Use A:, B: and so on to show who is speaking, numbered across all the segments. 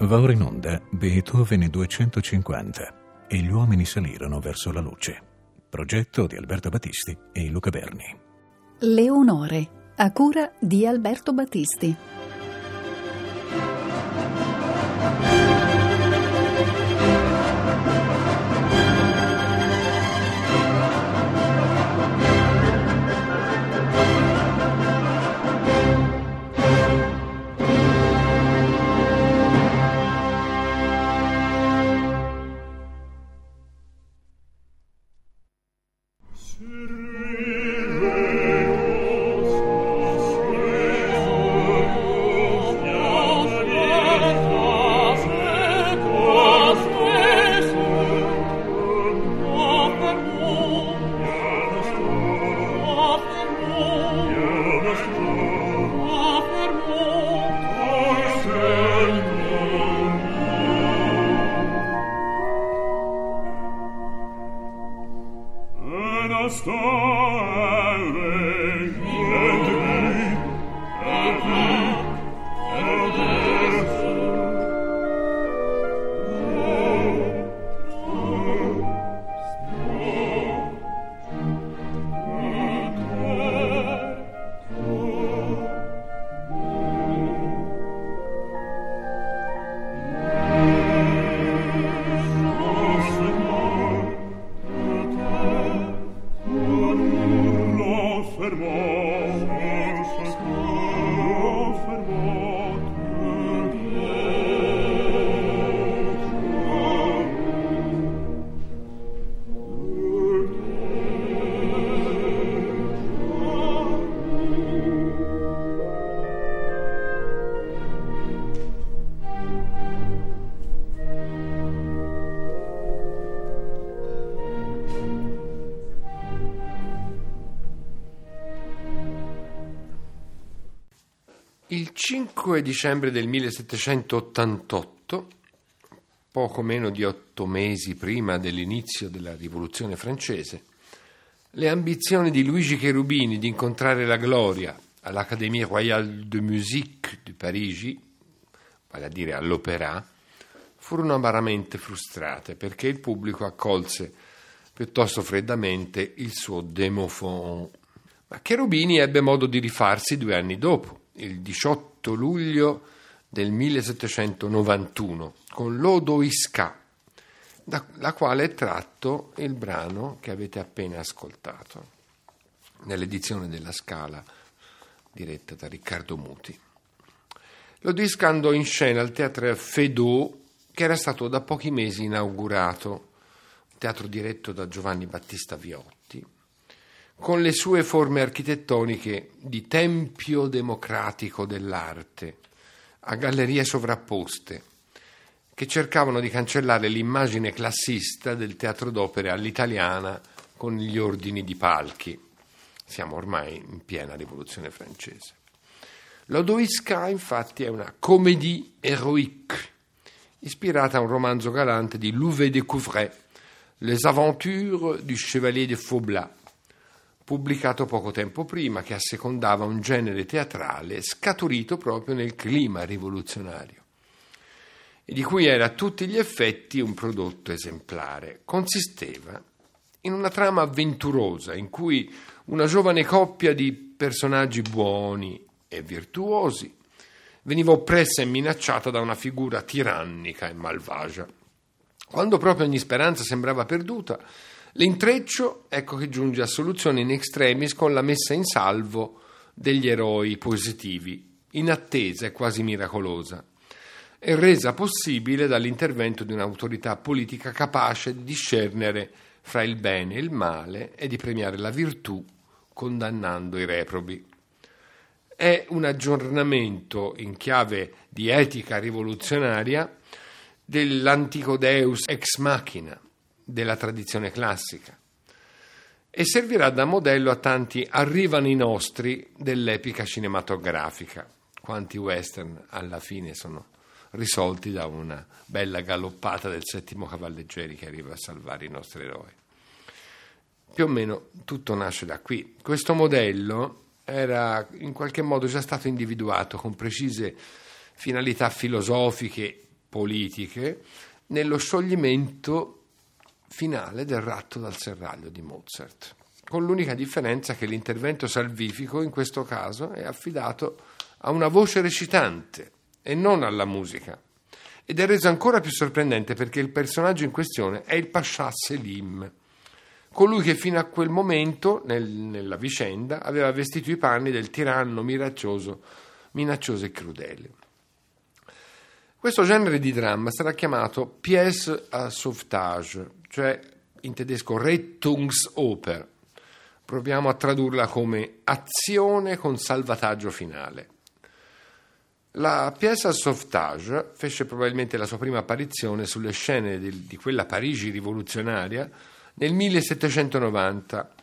A: Va ora in onda Beethoven 250 e gli uomini salirono verso la luce. Progetto di Alberto Battisti e Luca Berni.
B: Leonore, a cura di Alberto Battisti.
C: Dicembre del 1788, poco meno di otto mesi prima dell'inizio della Rivoluzione francese, le ambizioni di Luigi Cherubini di incontrare la gloria all'Académie Royale de Musique di Parigi, vale a dire all'Opéra, furono amaramente frustrate perché il pubblico accolse piuttosto freddamente il suo demophon. Ma Cherubini ebbe modo di rifarsi due anni dopo il 18 luglio del 1791 con Lodo Isca, da quale è tratto il brano che avete appena ascoltato nell'edizione della Scala diretta da Riccardo Muti. L'Odisca andò in scena al teatro Fedot che era stato da pochi mesi inaugurato, teatro diretto da Giovanni Battista Viotti, con le sue forme architettoniche di tempio democratico dell'arte, a gallerie sovrapposte, che cercavano di cancellare l'immagine classista del teatro d'opere all'italiana con gli ordini di palchi. Siamo ormai in piena rivoluzione francese. L'Odoisca, infatti, è una comédie héroïque, ispirata a un romanzo galante di Louvet de Couvray, Les aventures du chevalier de Faublas, pubblicato poco tempo prima, che assecondava un genere teatrale scaturito proprio nel clima rivoluzionario e di cui era a tutti gli effetti un prodotto esemplare. Consisteva in una trama avventurosa in cui una giovane coppia di personaggi buoni e virtuosi veniva oppressa e minacciata da una figura tirannica e malvagia. Quando proprio ogni speranza sembrava perduta, L'intreccio, ecco che giunge a soluzione in extremis con la messa in salvo degli eroi positivi, inattesa e quasi miracolosa, e resa possibile dall'intervento di un'autorità politica capace di discernere fra il bene e il male e di premiare la virtù condannando i reprobi. È un aggiornamento in chiave di etica rivoluzionaria dell'antico Deus ex machina, della tradizione classica e servirà da modello a tanti arrivano i nostri dell'epica cinematografica. Quanti western alla fine sono risolti da una bella galoppata del settimo cavalleggeri che arriva a salvare i nostri eroi. Più o meno tutto nasce da qui. Questo modello era in qualche modo già stato individuato con precise finalità filosofiche politiche nello scioglimento finale del ratto dal serraglio di Mozart, con l'unica differenza che l'intervento salvifico in questo caso è affidato a una voce recitante e non alla musica. Ed è reso ancora più sorprendente perché il personaggio in questione è il Pascià Selim, colui che fino a quel momento nel, nella vicenda aveva vestito i panni del tiranno minaccioso, minaccioso e crudele. Questo genere di dramma sarà chiamato pièce à sauvetage, cioè in tedesco Rettungsoper. Proviamo a tradurla come azione con salvataggio finale. La pièce sauvetage fece probabilmente la sua prima apparizione sulle scene di, di quella Parigi rivoluzionaria nel 1790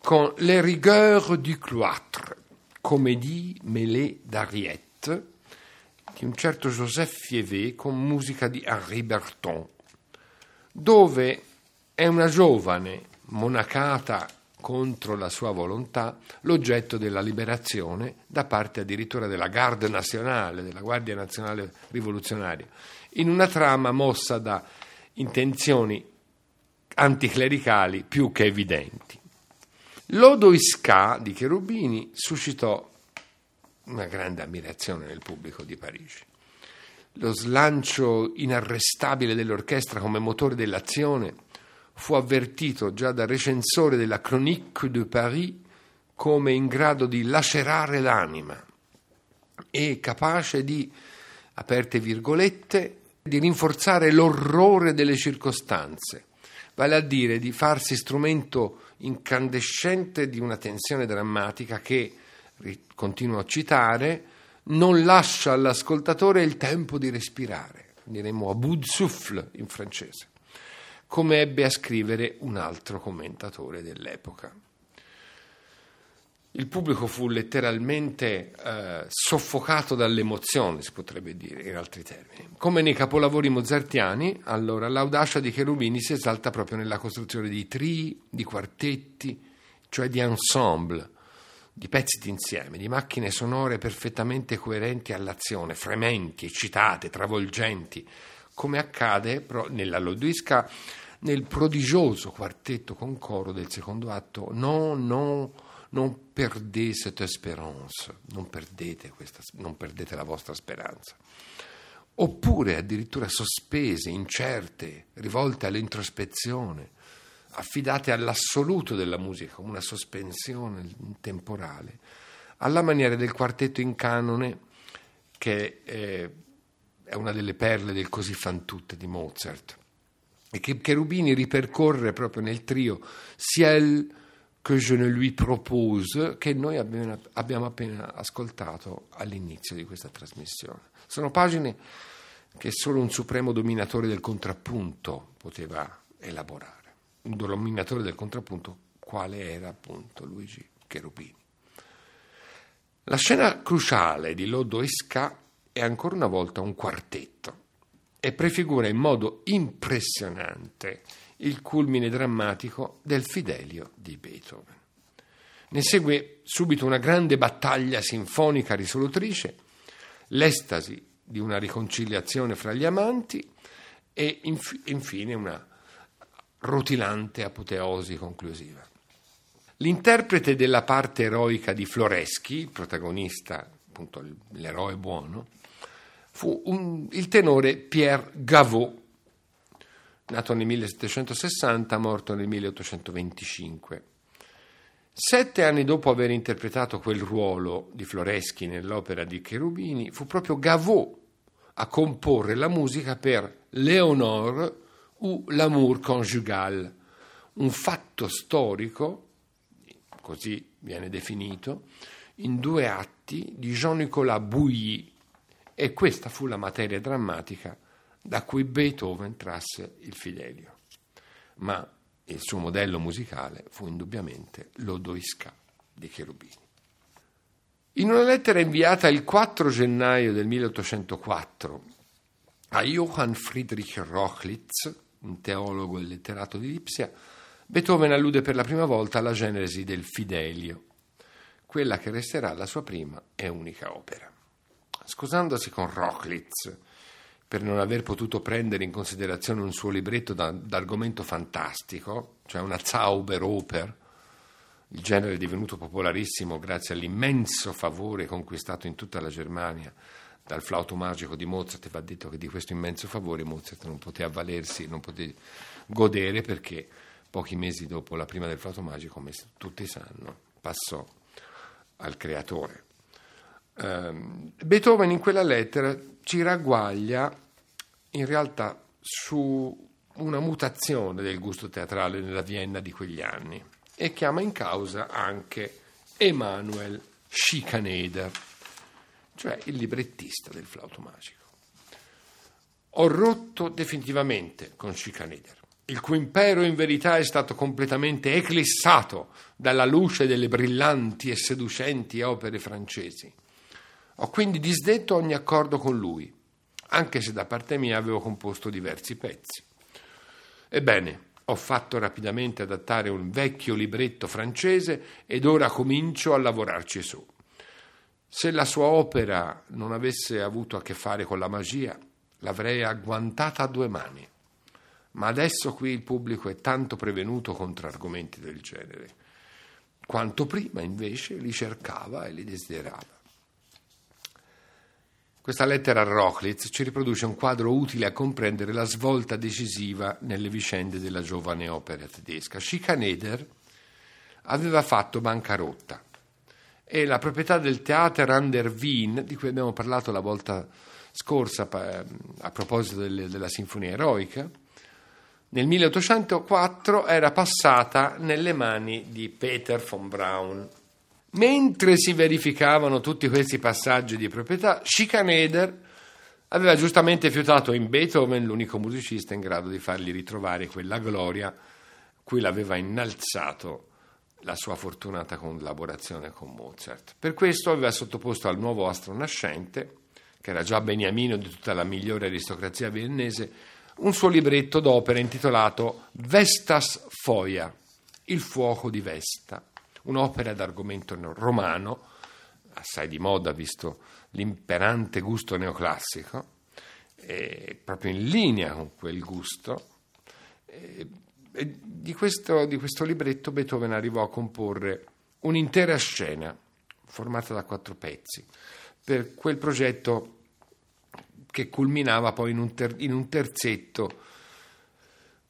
C: con Les rigueurs du cloître, comédie mêlée d'Ariette di un certo Joseph Fievé con musica di Henri Berton, dove è una giovane monacata contro la sua volontà l'oggetto della liberazione da parte addirittura della Garde Nazionale, della Guardia Nazionale Rivoluzionaria, in una trama mossa da intenzioni anticlericali più che evidenti. L'Odo Isca di Cherubini suscitò una grande ammirazione nel pubblico di Parigi. Lo slancio inarrestabile dell'orchestra come motore dell'azione fu avvertito già dal recensore della Chronique de Paris come in grado di lacerare l'anima e capace di, aperte virgolette, di rinforzare l'orrore delle circostanze, vale a dire di farsi strumento incandescente di una tensione drammatica che, continuo a citare, non lascia all'ascoltatore il tempo di respirare, diremmo a bout souffle in francese come ebbe a scrivere un altro commentatore dell'epoca. Il pubblico fu letteralmente eh, soffocato dall'emozione, si potrebbe dire in altri termini. Come nei capolavori mozartiani, allora l'audacia di Cherubini si esalta proprio nella costruzione di trii, di quartetti, cioè di ensemble, di pezzi d'insieme, di macchine sonore perfettamente coerenti all'azione, frementi, eccitate, travolgenti, come accade nella Loduisca nel prodigioso quartetto con coro del secondo atto, no, no, non perdete cette espérance, non perdete, questa, non perdete la vostra speranza. Oppure addirittura sospese, incerte, rivolte all'introspezione, affidate all'assoluto della musica, come una sospensione temporale, alla maniera del quartetto in canone che è una delle perle del Così fan tutte di Mozart e che Cherubini ripercorre proprio nel trio Ciel que je ne lui propose che noi abbiamo appena ascoltato all'inizio di questa trasmissione. Sono pagine che solo un supremo dominatore del contrappunto poteva elaborare, un dominatore del contrappunto quale era appunto Luigi Cherubini. La scena cruciale di Lodo e Ska è ancora una volta un quartetto e prefigura in modo impressionante il culmine drammatico del Fidelio di Beethoven. Ne segue subito una grande battaglia sinfonica risolutrice, l'estasi di una riconciliazione fra gli amanti e inf- infine una rotilante apoteosi conclusiva. L'interprete della parte eroica di Floreschi, protagonista, appunto l'eroe buono, fu un, il tenore Pierre Gavot, nato nel 1760, morto nel 1825. Sette anni dopo aver interpretato quel ruolo di Floreschi nell'opera di Cherubini, fu proprio Gavot a comporre la musica per Léonore ou L'amour conjugal, un fatto storico, così viene definito, in due atti di Jean-Nicolas Bouilly, e questa fu la materia drammatica da cui Beethoven trasse il Fidelio. Ma il suo modello musicale fu indubbiamente l'Odoisca di Cherubini. In una lettera inviata il 4 gennaio del 1804 a Johann Friedrich Rochlitz, un teologo e letterato di Lipsia, Beethoven allude per la prima volta alla genesi del Fidelio, quella che resterà la sua prima e unica opera. Scusandosi con Rochlitz per non aver potuto prendere in considerazione un suo libretto da, d'argomento fantastico, cioè una Zauberoper, il genere divenuto popolarissimo grazie all'immenso favore conquistato in tutta la Germania dal flauto magico di Mozart va detto che di questo immenso favore Mozart non poteva avvalersi, non poteva godere perché pochi mesi dopo la prima del flauto magico, come tutti sanno, passò al creatore. Um, Beethoven in quella lettera ci ragguaglia in realtà su una mutazione del gusto teatrale nella Vienna di quegli anni e chiama in causa anche Emanuel Schikaneder, cioè il librettista del flauto magico. Ho rotto definitivamente con Schikaneder, il cui impero in verità è stato completamente eclissato dalla luce delle brillanti e seducenti opere francesi. Ho quindi disdetto ogni accordo con lui anche se da parte mia avevo composto diversi pezzi. Ebbene, ho fatto rapidamente adattare un vecchio libretto francese ed ora comincio a lavorarci su. Se la sua opera non avesse avuto a che fare con la magia, l'avrei agguantata a due mani. Ma adesso qui il pubblico è tanto prevenuto contro argomenti del genere, quanto prima invece li cercava e li desiderava. Questa lettera a Rochlitz ci riproduce un quadro utile a comprendere la svolta decisiva nelle vicende della giovane opera tedesca. Schikaneder aveva fatto bancarotta e la proprietà del Theater an der Wien, di cui abbiamo parlato la volta scorsa a proposito delle, della Sinfonia Eroica, nel 1804 era passata nelle mani di Peter von Braun, Mentre si verificavano tutti questi passaggi di proprietà, Schikaneder aveva giustamente fiutato in Beethoven l'unico musicista in grado di fargli ritrovare quella gloria cui l'aveva innalzato la sua fortunata collaborazione con Mozart. Per questo aveva sottoposto al nuovo astro nascente, che era già beniamino di tutta la migliore aristocrazia viennese, un suo libretto d'opera intitolato Vestas Foia, il fuoco di Vesta un'opera d'argomento romano, assai di moda visto l'imperante gusto neoclassico, proprio in linea con quel gusto. Di, questo, di questo libretto Beethoven arrivò a comporre un'intera scena formata da quattro pezzi per quel progetto che culminava poi in un, ter- in un terzetto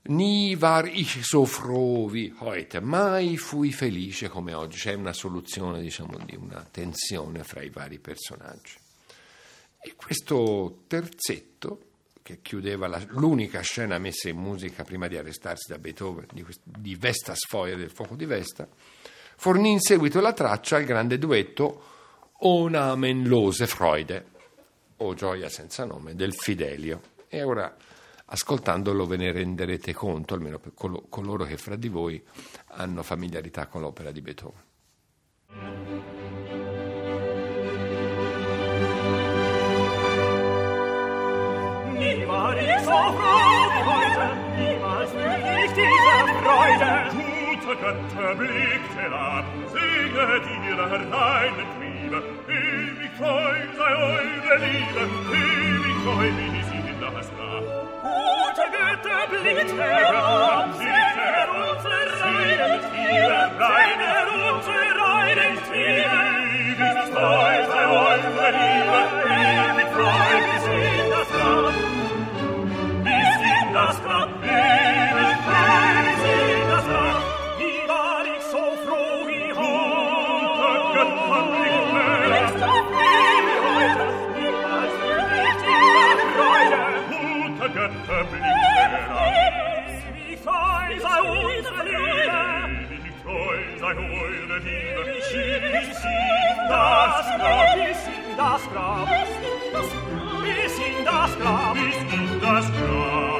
C: Ni war ich so froh heute, mai fui felice come oggi. C'è una soluzione, diciamo, di una tensione fra i vari personaggi. E questo terzetto, che chiudeva la, l'unica scena messa in musica prima di arrestarsi da Beethoven, di, di Vesta Sfoia del fuoco di Vesta, fornì in seguito la traccia al grande duetto O Namen lose Freude, o Gioia senza nome, del Fidelio. E ora ascoltandolo ve ne renderete conto, almeno per coloro che fra di voi hanno familiarità con l'opera di Beethoven. nie so froh heute, niemals fühl ich diese Freude. Gute Götter, blickt herab, singe ihre reinen Triebe, ewig treu sei eure Liebe, ewig treu bin sie in das Grab. Gute Götter, blickt herab, singet unsere reinen Triebe, unsere reinen Triebe, ewig treu sei eure Liebe, ewig Das Grab, das Grab, das Grab. Bis in das Grab. Wie war ich so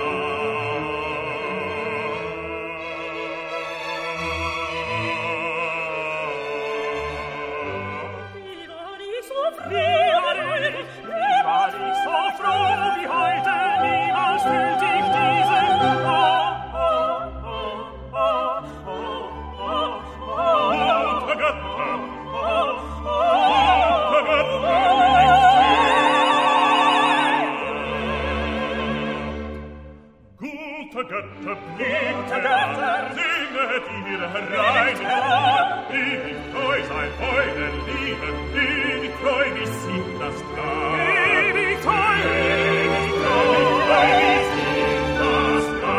C: Götter blinkte an, singet ihr rein Ewig treu sei eure Liebe, ewig treu wie sind das da. Ewig treu, ewig treu, wie sind das da.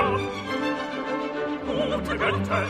C: Gute Götter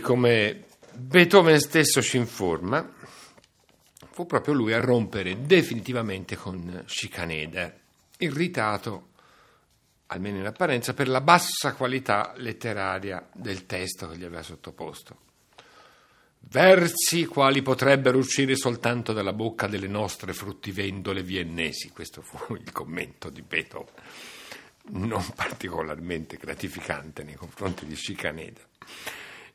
C: come Beethoven stesso ci informa, fu proprio lui a rompere definitivamente con Schikaneder, irritato, almeno in apparenza, per la bassa qualità letteraria del testo che gli aveva sottoposto. Versi quali potrebbero uscire soltanto dalla bocca delle nostre fruttivendole viennesi, questo fu il commento di Beethoven, non particolarmente gratificante nei confronti di Schikaneder.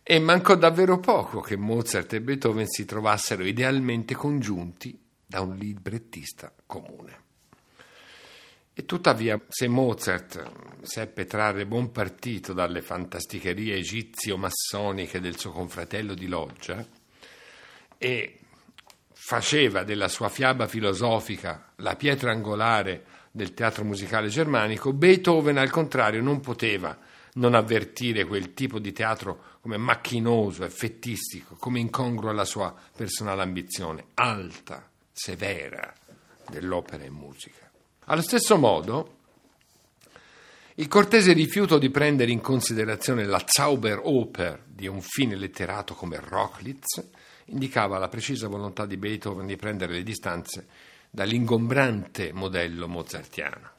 C: E mancò davvero poco che Mozart e Beethoven si trovassero idealmente congiunti da un librettista comune. E tuttavia, se Mozart seppe trarre buon partito dalle fantasticherie egizio-massoniche del suo confratello di loggia e faceva della sua fiaba filosofica la pietra angolare del teatro musicale germanico, Beethoven al contrario non poteva non avvertire quel tipo di teatro come macchinoso, effettistico, come incongruo alla sua personale ambizione, alta, severa dell'opera e musica. Allo stesso modo, il cortese rifiuto di prendere in considerazione la Zauberoper di un fine letterato come Rochlitz indicava la precisa volontà di Beethoven di prendere le distanze dall'ingombrante modello mozartiano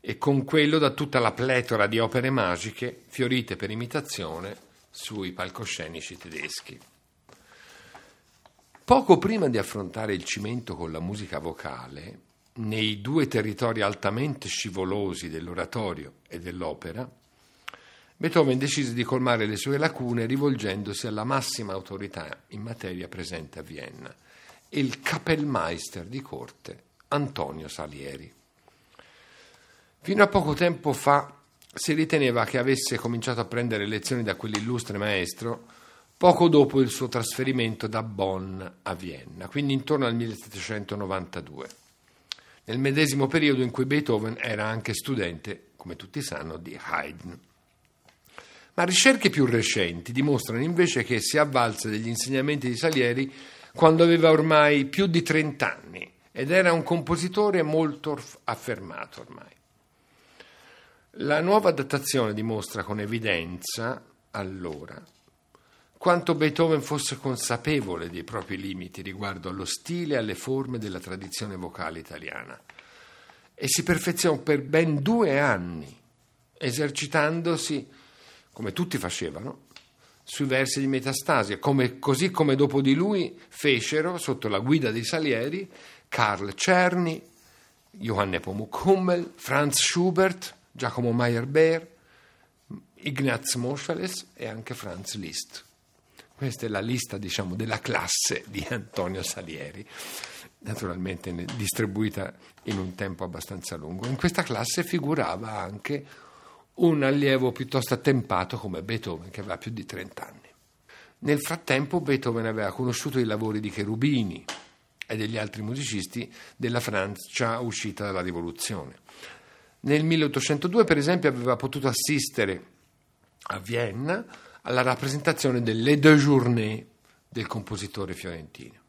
C: e con quello da tutta la pletora di opere magiche fiorite per imitazione sui palcoscenici tedeschi. Poco prima di affrontare il cimento con la musica vocale, nei due territori altamente scivolosi dell'oratorio e dell'opera, Beethoven decise di colmare le sue lacune rivolgendosi alla massima autorità in materia presente a Vienna, il Kapellmeister di corte Antonio Salieri. Fino a poco tempo fa si riteneva che avesse cominciato a prendere lezioni da quell'illustre maestro poco dopo il suo trasferimento da Bonn a Vienna, quindi intorno al 1792, nel medesimo periodo in cui Beethoven era anche studente, come tutti sanno, di Haydn. Ma ricerche più recenti dimostrano invece che si avvalse degli insegnamenti di Salieri quando aveva ormai più di 30 anni ed era un compositore molto affermato ormai. La nuova datazione dimostra con evidenza, allora, quanto Beethoven fosse consapevole dei propri limiti riguardo allo stile e alle forme della tradizione vocale italiana. E si perfezionò per ben due anni, esercitandosi, come tutti facevano, sui versi di metastasia, come, così come dopo di lui fecero, sotto la guida di Salieri, Karl Czerny, Johann Nepomuk Hummel, Franz Schubert, Giacomo Meyerbeer, Ignaz Moscheles e anche Franz Liszt. Questa è la lista diciamo, della classe di Antonio Salieri, naturalmente distribuita in un tempo abbastanza lungo. In questa classe figurava anche un allievo piuttosto attempato come Beethoven, che aveva più di 30 anni. Nel frattempo Beethoven aveva conosciuto i lavori di Cherubini e degli altri musicisti della Francia uscita dalla rivoluzione. Nel 1802, per esempio, aveva potuto assistere a Vienna alla rappresentazione delle Deux Journées del compositore fiorentino.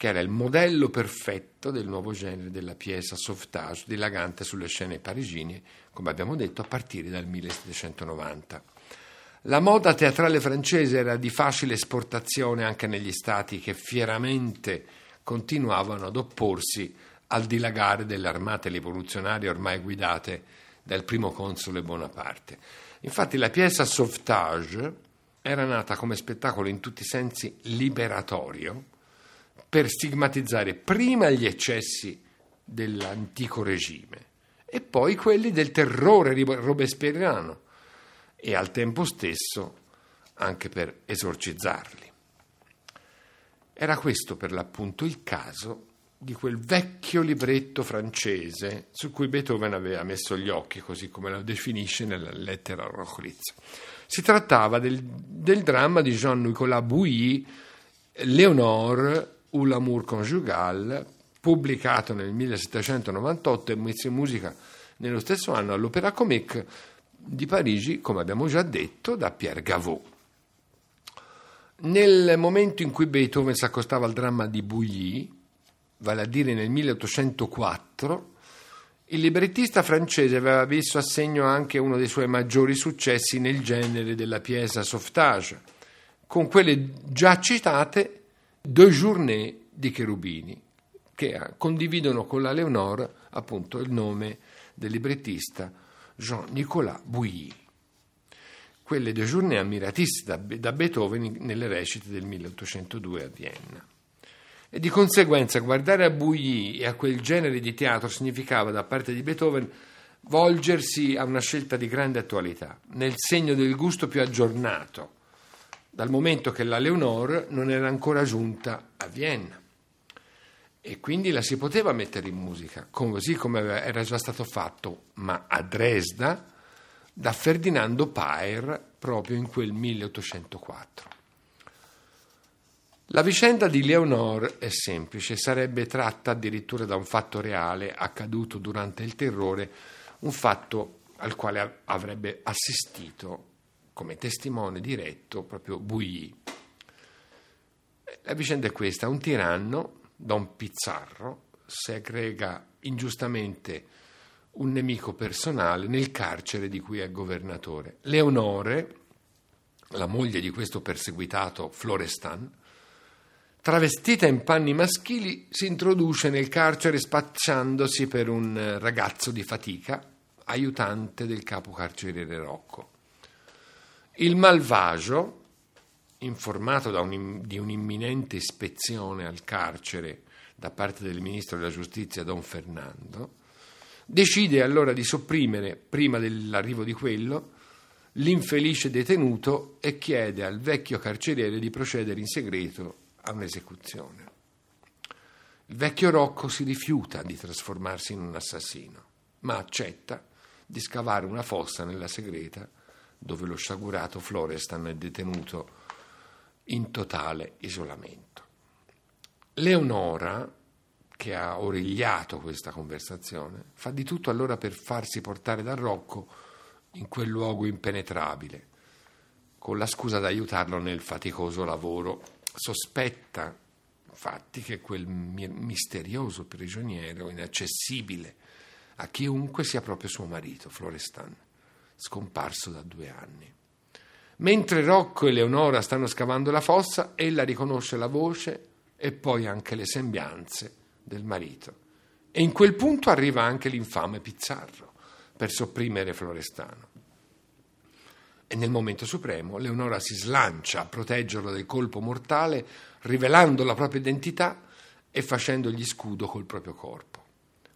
C: che era il modello perfetto del nuovo genere della pièce sauvetage dilagante sulle scene parigine, come abbiamo detto, a partire dal 1790. La moda teatrale francese era di facile esportazione anche negli stati che fieramente continuavano ad opporsi al dilagare delle armate rivoluzionarie ormai guidate dal primo console Bonaparte. Infatti la pièce Sauvetage era nata come spettacolo in tutti i sensi liberatorio per stigmatizzare prima gli eccessi dell'antico regime e poi quelli del terrore robespierriano e al tempo stesso anche per esorcizzarli. Era questo per l'appunto il caso di quel vecchio libretto francese su cui Beethoven aveva messo gli occhi, così come lo definisce nella lettera a Rochlitz. Si trattava del, del dramma di Jean-Nicolas Bouilly, Léonore ou l'amour conjugal, pubblicato nel 1798 e messo in musica nello stesso anno all'Opéra Comique di Parigi, come abbiamo già detto, da Pierre Gaveau. Nel momento in cui Beethoven si accostava al dramma di Bouilly, vale a dire nel 1804, il librettista francese aveva messo a segno anche uno dei suoi maggiori successi nel genere della pièce sauvetage, con quelle già citate Deux journées di Cherubini, che condividono con la Leonore appunto il nome del librettista Jean-Nicolas Bouilly. Quelle Deux journées ammiratissime da Beethoven nelle recite del 1802 a Vienna. E di conseguenza guardare a Bouilly e a quel genere di teatro significava da parte di Beethoven volgersi a una scelta di grande attualità, nel segno del gusto più aggiornato, dal momento che la Leonore non era ancora giunta a Vienna. E quindi la si poteva mettere in musica, così come era già stato fatto, ma a Dresda, da Ferdinando Paer proprio in quel 1804. La vicenda di Leonore è semplice, sarebbe tratta addirittura da un fatto reale accaduto durante il terrore, un fatto al quale avrebbe assistito come testimone diretto proprio Bouilly. La vicenda è questa, un tiranno, Don Pizzarro, segrega ingiustamente un nemico personale nel carcere di cui è governatore. Leonore, la moglie di questo perseguitato Florestan, travestita in panni maschili, si introduce nel carcere spacciandosi per un ragazzo di fatica, aiutante del capo carceriere Rocco. Il malvagio, informato un, di un'imminente ispezione al carcere da parte del ministro della giustizia Don Fernando, decide allora di sopprimere, prima dell'arrivo di quello, l'infelice detenuto e chiede al vecchio carceriere di procedere in segreto a un'esecuzione. Il vecchio Rocco si rifiuta di trasformarsi in un assassino, ma accetta di scavare una fossa nella segreta dove lo sciagurato Florestan è detenuto in totale isolamento. Leonora, che ha origliato questa conversazione, fa di tutto allora per farsi portare da Rocco in quel luogo impenetrabile, con la scusa di aiutarlo nel faticoso lavoro sospetta infatti che quel misterioso prigioniero inaccessibile a chiunque sia proprio suo marito, Florestan, scomparso da due anni. Mentre Rocco e Leonora stanno scavando la fossa, ella riconosce la voce e poi anche le sembianze del marito. E in quel punto arriva anche l'infame Pizzarro per sopprimere Florestano. E nel momento supremo Leonora si slancia a proteggerlo dal colpo mortale, rivelando la propria identità e facendogli scudo col proprio corpo.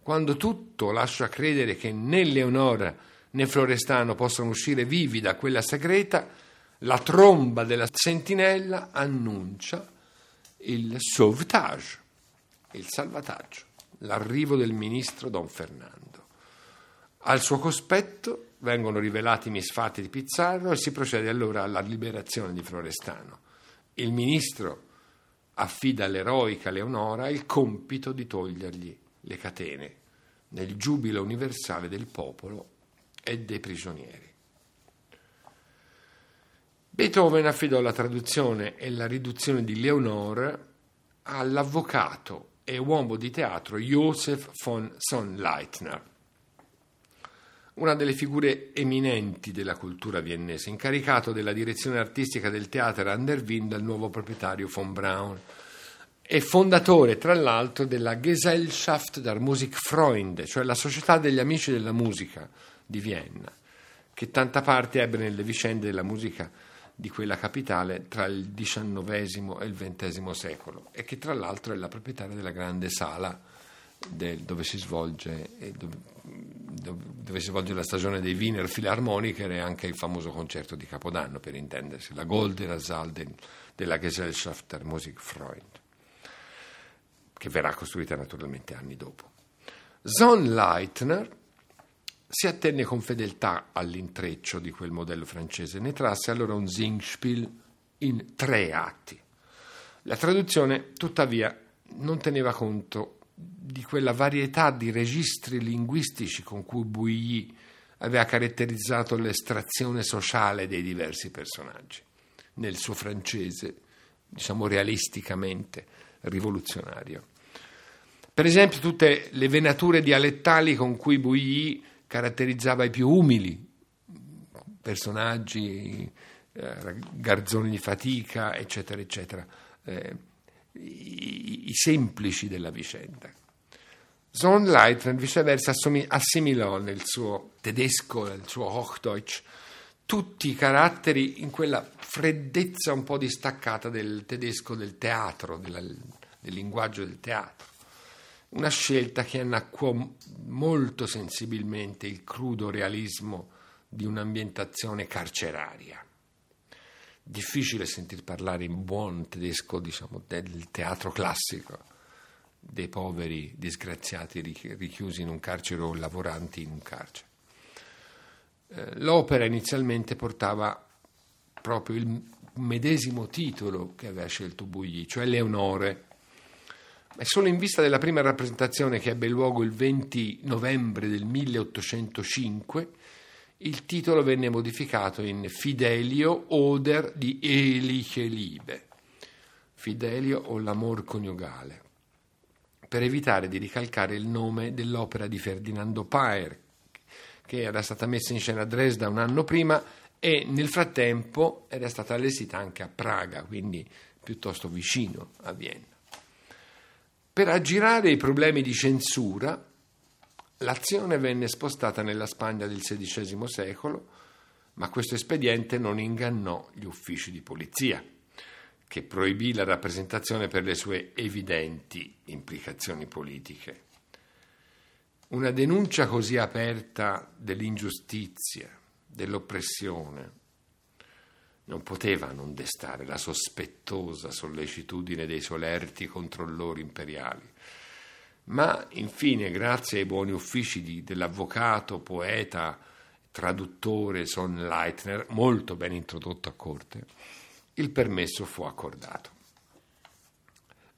C: Quando tutto lascia credere che né Leonora né Florestano possano uscire vivi da quella segreta, la tromba della sentinella annuncia il sauvetage, il salvataggio, l'arrivo del ministro Don Fernando. Al suo cospetto vengono rivelati i misfatti di Pizzarro e si procede allora alla liberazione di Florestano. Il ministro affida all'eroica Leonora il compito di togliergli le catene nel giubilo universale del popolo e dei prigionieri. Beethoven affidò la traduzione e la riduzione di Leonore all'avvocato e uomo di teatro Josef von Sonnleitner, una delle figure eminenti della cultura viennese, incaricato della direzione artistica del teatro an der Wien dal nuovo proprietario von Braun. E fondatore, tra l'altro, della Gesellschaft der Musikfreunde, cioè la società degli amici della musica di Vienna, che tanta parte ebbe nelle vicende della musica di quella capitale tra il XIX e il XX secolo e che tra l'altro è la proprietaria della grande sala del, dove, si svolge, dove, dove, si svolge, la stagione dei Wiener Philharmoniker e anche il famoso concerto di Capodanno per intendersi, la Goldene Saal della Gesellschaft der Musikfreund che verrà costruita naturalmente anni dopo. Sonnleitner si attenne con fedeltà all'intreccio di quel modello francese, ne trasse allora un Singspiel in tre atti. La traduzione, tuttavia, non teneva conto di quella varietà di registri linguistici con cui Bouilly aveva caratterizzato l'estrazione sociale dei diversi personaggi, nel suo francese, diciamo realisticamente rivoluzionario. Per esempio tutte le venature dialettali con cui Bouilly caratterizzava i più umili personaggi, eh, garzoni di fatica, eccetera, eccetera, eh, i, i, semplici della vicenda. Sonnleitner viceversa assimilò nel suo tedesco, nel suo Hochdeutsch, tutti i caratteri in quella freddezza un po' distaccata del tedesco del teatro, della, del linguaggio del teatro una scelta che annacquò molto sensibilmente il crudo realismo di un'ambientazione carceraria. Difficile sentir parlare in buon tedesco, diciamo, del teatro classico, dei poveri disgraziati richiusi in un carcere o lavoranti in un carcere. Eh, l'opera inizialmente portava proprio il medesimo titolo che aveva scelto Bugli, cioè Leonore, è solo in vista della prima rappresentazione che ebbe luogo il 20 novembre del 1805 il titolo venne modificato in Fidelio Oder di Eliche Liebe, Fidelio o l'amor coniugale, per evitare di ricalcare il nome dell'opera di Ferdinando Paer, che era stata messa in scena a Dresda un anno prima e nel frattempo era stata allestita anche a Praga, quindi piuttosto vicino a Vienna. Per aggirare i problemi di censura, l'azione venne spostata nella Spagna del XVI secolo, ma questo espediente non ingannò gli uffici di polizia, che proibì la rappresentazione per le sue evidenti implicazioni politiche. Una denuncia così aperta dell'ingiustizia, dell'oppressione, non poteva non destare la sospettosa sollecitudine dei solerti controllori imperiali. Ma infine, grazie ai buoni uffici di, dell'avvocato, poeta, traduttore Sonnleitner, molto ben introdotto a corte, il permesso fu accordato.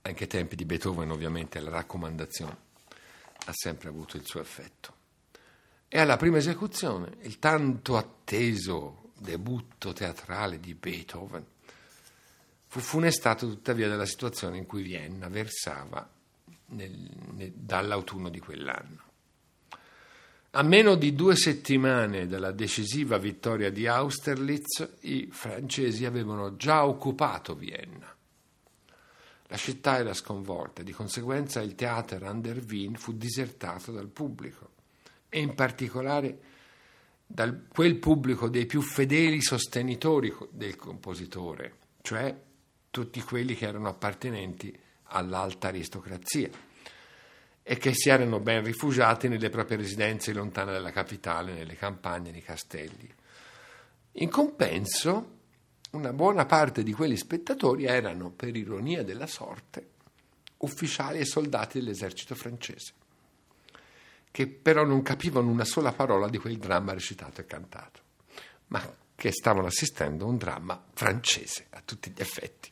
C: Anche ai tempi di Beethoven, ovviamente, la raccomandazione ha sempre avuto il suo effetto. E alla prima esecuzione, il tanto atteso debutto teatrale di Beethoven, fu funestato tuttavia dalla situazione in cui Vienna versava nel, nel, dall'autunno di quell'anno. A meno di due settimane dalla decisiva vittoria di Austerlitz, i francesi avevano già occupato Vienna. La città era sconvolta e di conseguenza il Theater an der Wien fu disertato dal pubblico e in particolare da quel pubblico dei più fedeli sostenitori del compositore, cioè tutti quelli che erano appartenenti all'alta aristocrazia e che si erano ben rifugiati nelle proprie residenze lontane dalla capitale, nelle campagne, nei castelli. In compenso, una buona parte di quegli spettatori erano, per ironia della sorte, ufficiali e soldati dell'esercito francese che però non capivano una sola parola di quel dramma recitato e cantato, ma che stavano assistendo a un dramma francese a tutti gli effetti.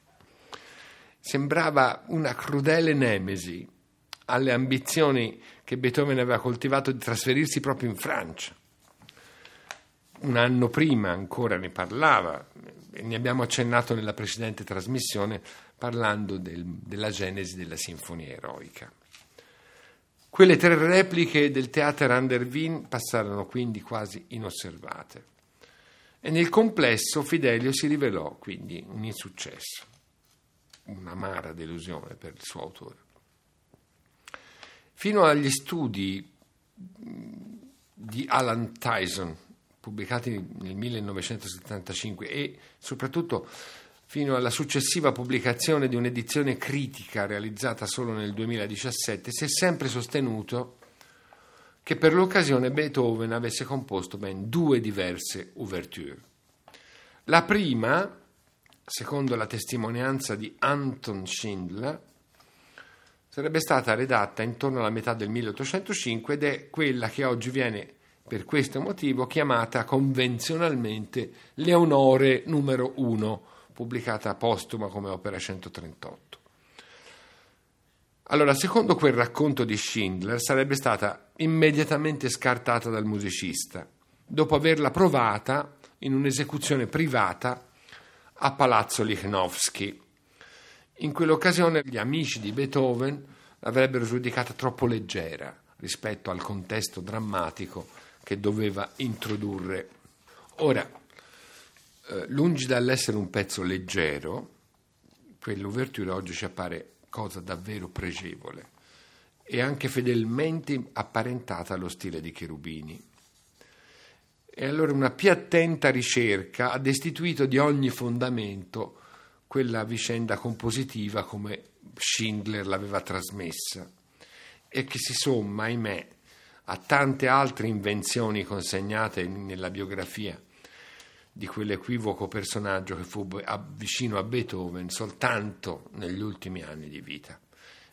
C: Sembrava una crudele nemesi alle ambizioni che Beethoven aveva coltivato di trasferirsi proprio in Francia. Un anno prima ancora ne parlava, ne abbiamo accennato nella precedente trasmissione parlando del, della genesi della sinfonia eroica. Quelle tre repliche del Theater an der Wien passarono quindi quasi inosservate e nel complesso Fidelio si rivelò quindi un insuccesso, un'amara delusione per il suo autore. Fino agli studi di Alan Tyson, pubblicati nel 1975 e soprattutto fino alla successiva pubblicazione di un'edizione critica realizzata solo nel 2017, si è sempre sostenuto che per l'occasione Beethoven avesse composto ben due diverse ouverture. La prima, secondo la testimonianza di Anton Schindler, sarebbe stata redatta intorno alla metà del 1805 ed è quella che oggi viene per questo motivo chiamata convenzionalmente Leonore numero 1 pubblicata postuma come opera 138. Allora, secondo quel racconto di Schindler, sarebbe stata immediatamente scartata dal musicista, dopo averla provata in un'esecuzione privata a Palazzo Lichnowsky. In quell'occasione gli amici di Beethoven l'avrebbero giudicata troppo leggera rispetto al contesto drammatico che doveva introdurre. Ora, eh, lungi dall'essere un pezzo leggero, quell'ouverture oggi ci appare cosa davvero pregevole e anche fedelmente apparentata allo stile di Cherubini. E allora una più attenta ricerca ha destituito di ogni fondamento quella vicenda compositiva come Schindler l'aveva trasmessa e che si somma, ahimè, a tante altre invenzioni consegnate nella biografia di quell'equivoco personaggio che fu vicino a Beethoven soltanto negli ultimi anni di vita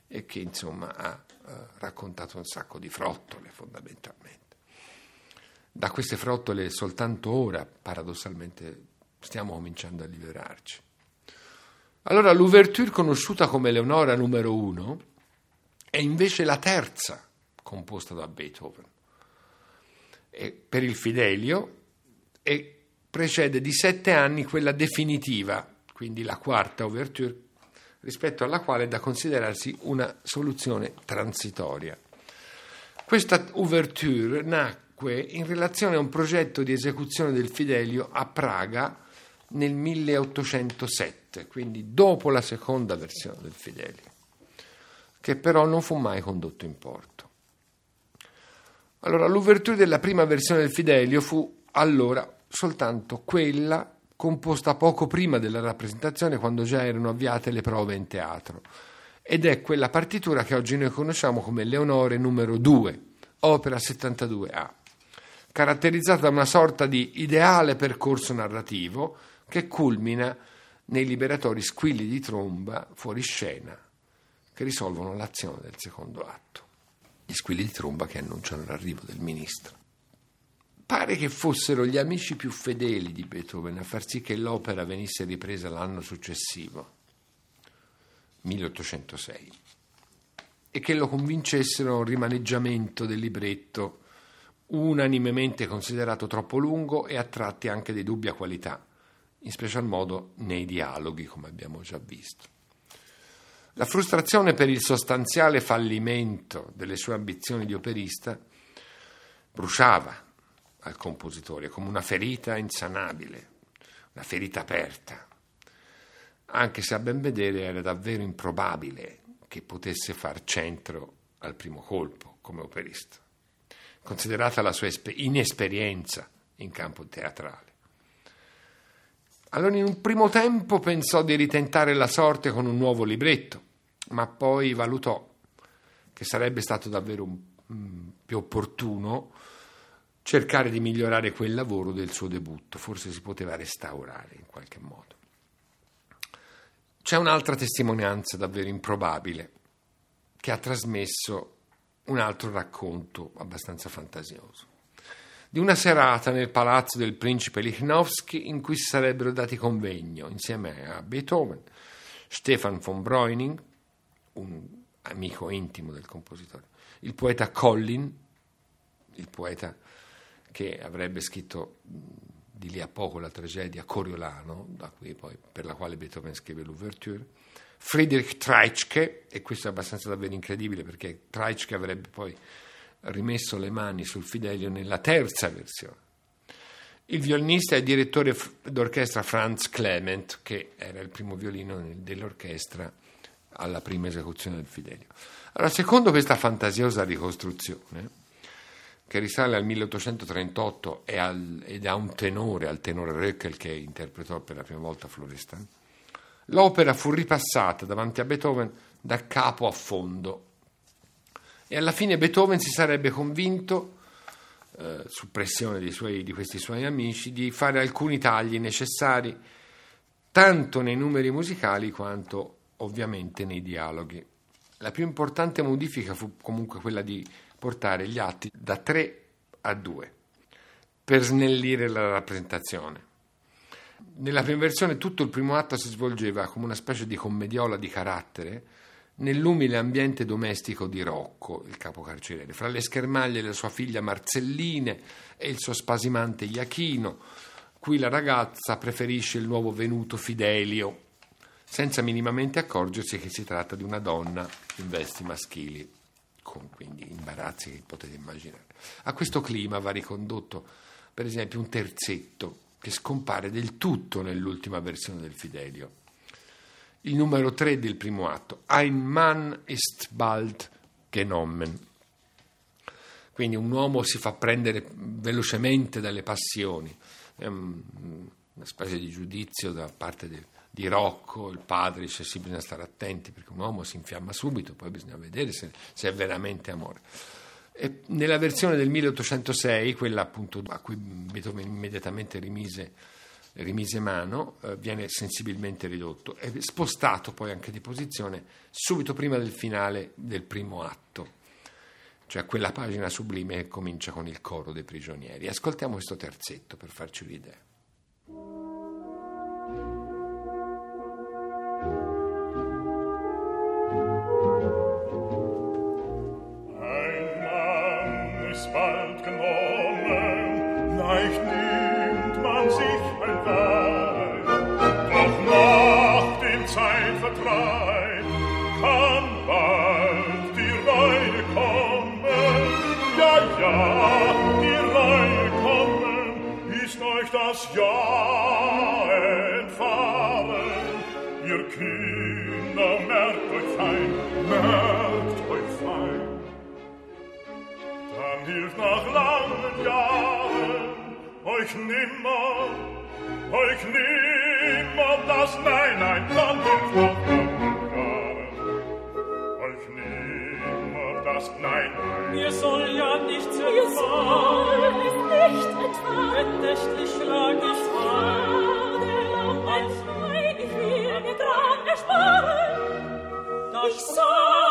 C: e che insomma ha eh, raccontato un sacco di frottole fondamentalmente. Da queste frottole soltanto ora, paradossalmente, stiamo cominciando a liberarci. Allora l'ouverture conosciuta come Leonora numero uno è invece la terza composta da Beethoven. E per il Fidelio e precede di sette anni quella definitiva, quindi la quarta ouverture, rispetto alla quale è da considerarsi una soluzione transitoria. Questa ouverture nacque in relazione a un progetto di esecuzione del Fidelio a Praga nel 1807, quindi dopo la seconda versione del Fidelio, che però non fu mai condotto in porto. Allora, l'ouverture della prima versione del Fidelio fu allora soltanto quella composta poco prima della rappresentazione, quando già erano avviate le prove in teatro. Ed è quella partitura che oggi noi conosciamo come Leonore numero 2, opera 72A, caratterizzata da una sorta di ideale percorso narrativo che culmina nei liberatori squilli di tromba fuori scena che risolvono l'azione del secondo atto. Gli squilli di tromba che annunciano l'arrivo del ministro. Pare che fossero gli amici più fedeli di Beethoven a far sì che l'opera venisse ripresa l'anno successivo, 1806, e che lo convincessero a un rimaneggiamento del libretto unanimemente considerato troppo lungo e a tratti anche di dubbia qualità, in special modo nei dialoghi, come abbiamo già visto. La frustrazione per il sostanziale fallimento delle sue ambizioni di operista bruciava al compositore, come una ferita insanabile, una ferita aperta, anche se a ben vedere era davvero improbabile che potesse far centro al primo colpo come operista, considerata la sua inesperienza in campo teatrale. Allora in un primo tempo pensò di ritentare la sorte con un nuovo libretto, ma poi valutò che sarebbe stato davvero mm, più opportuno cercare di migliorare quel lavoro del suo debutto, forse si poteva restaurare in qualche modo. C'è un'altra testimonianza davvero improbabile che ha trasmesso un altro racconto abbastanza fantasioso. Di una serata nel palazzo del principe Lichnowsky in cui si sarebbero dati convegno insieme a Beethoven, Stefan von Breuning, un amico intimo del compositore, il poeta Collin, il poeta che avrebbe scritto di lì a poco la tragedia Coriolano, poi, per la quale Beethoven scrive l'ouverture, Friedrich Treitschke, e questo è abbastanza davvero incredibile perché Treitschke avrebbe poi rimesso le mani sul Fidelio nella terza versione. Il violinista e direttore d'orchestra Franz Clement, che era il primo violino dell'orchestra alla prima esecuzione del Fidelio. Allora, secondo questa fantasiosa ricostruzione, che risale al 1838 e al, ed ha un tenore, al tenore Röckel che interpretò per la prima volta Florestan, l'opera fu ripassata davanti a Beethoven da capo a fondo e alla fine Beethoven si sarebbe convinto, eh, su pressione suoi, di questi suoi amici, di fare alcuni tagli necessari tanto nei numeri musicali quanto ovviamente nei dialoghi. La più importante modifica fu comunque quella di portare gli atti da 3 a 2 per snellire la rappresentazione. Nella prima versione tutto il primo atto si svolgeva come una specie di commediola di carattere nell'umile ambiente domestico di Rocco, il capo carceriere, fra le schermaglie della sua figlia Marzelline e il suo spasimante Iachino. Qui la ragazza preferisce il nuovo venuto Fidelio, senza minimamente accorgersi che si tratta di una donna in vesti maschili con quindi imbarazzi che potete immaginare. A questo clima va ricondotto, per esempio, un terzetto che scompare del tutto nell'ultima versione del Fidelio. Il numero 3 del primo atto, Ein Mann ist bald genommen. Quindi un uomo si fa prendere velocemente dalle passioni, è una specie di giudizio da parte del di Rocco, il padre dice sì, bisogna stare attenti perché un uomo si infiamma subito, poi bisogna vedere se, se è veramente amore. Nella versione del 1806, quella appunto a cui Beethoven immediatamente rimise, rimise mano, eh, viene sensibilmente ridotto e spostato poi anche di posizione subito prima del finale del primo atto, cioè quella pagina sublime che comincia con il coro dei prigionieri. Ascoltiamo questo terzetto per farci un'idea.
D: es bald genommen, leicht nimmt man sich ein Weib. Doch nach dem Zeitvertreib kann bald die Reue kommen. Ja, ja, die Reue kommen, ist euch das Jahr entfallen, ihr Kind. hilft nach langen Jahren euch nimmer, euch nimmer das Nein, nein, dann hilft nach langen Jahren euch nimmer das Nein, nein.
E: Ihr soll ja nichts entfahren, ihr soll es nicht entfahren, wenn nächtlich schlag ich war, als mein ich will mir dran ersparen, ich
D: soll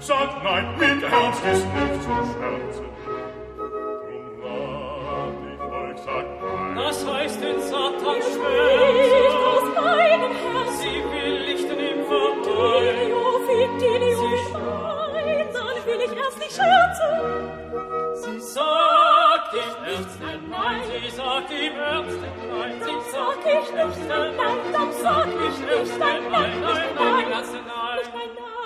D: sagt nein, mit Ernst ist nicht zu scherzen. Drum rat ich euch, sagt nein.
E: Das heißt den Satan schwärzen,
F: aus meinem Herzen,
E: sie will lichten im
F: Fidelio, Fidelio, nein, dann will ich erst nicht scherzen.
E: Sie sagt ich nicht, nein, nein, sie sagt ihm ernst, nein, sie
F: Sag ich nicht, nein, nein, dann sag ich nicht, nein, nein, nicht. Nein,
E: nein, ganz nein.
F: nicht nein, nein.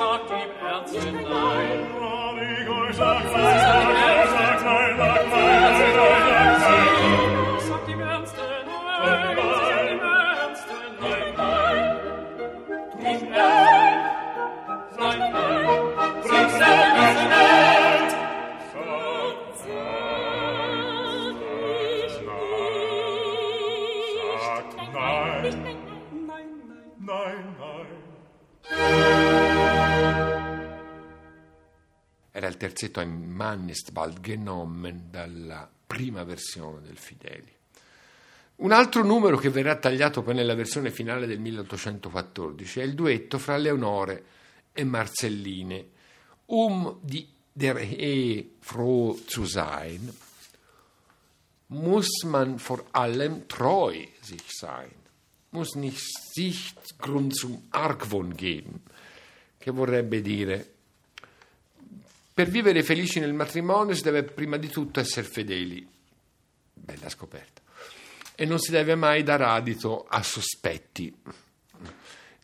F: sag ihm ernst nein.
E: Marigo,
F: sag
D: nein.
C: Terzetto Ein Mann ist bald genommen dalla prima versione del Fideli. Un altro numero che verrà tagliato poi nella versione finale del 1814 è il duetto fra Leonore e Marcelline, Um die der Ehe froh zu sein, muss man vor allem treu sich sein, muss nicht sich Grund zum Argwohn geben, che vorrebbe dire per vivere felici nel matrimonio si deve prima di tutto essere fedeli. Bella scoperta. E non si deve mai dar adito a sospetti.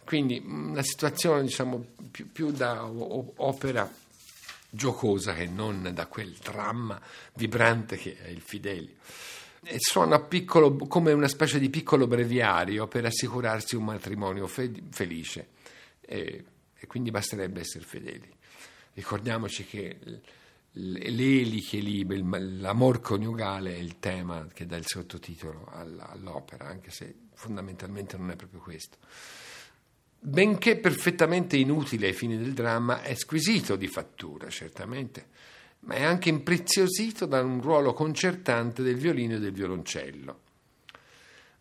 C: Quindi una situazione, diciamo, più, più da opera giocosa che non da quel dramma vibrante che è il Fidelio. E suona piccolo, come una specie di piccolo breviario per assicurarsi un matrimonio fe- felice. E, e quindi basterebbe essere fedeli. Ricordiamoci che l'eliche libe, l'amor coniugale è il tema che dà il sottotitolo all'opera, anche se fondamentalmente non è proprio questo. Benché perfettamente inutile ai fini del dramma, è squisito di fattura, certamente, ma è anche impreziosito da un ruolo concertante del violino e del violoncello.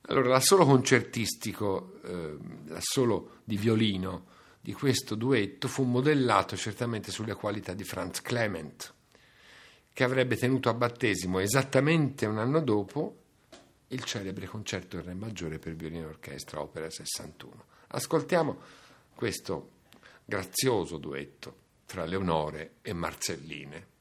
C: Allora, l'assolo concertistico, eh, l'assolo di violino, di questo duetto fu modellato certamente sulle qualità di Franz Clement, che avrebbe tenuto a battesimo esattamente un anno dopo il celebre concerto in Re maggiore per violino e orchestra, opera 61. Ascoltiamo questo grazioso duetto fra Leonore e Marcelline.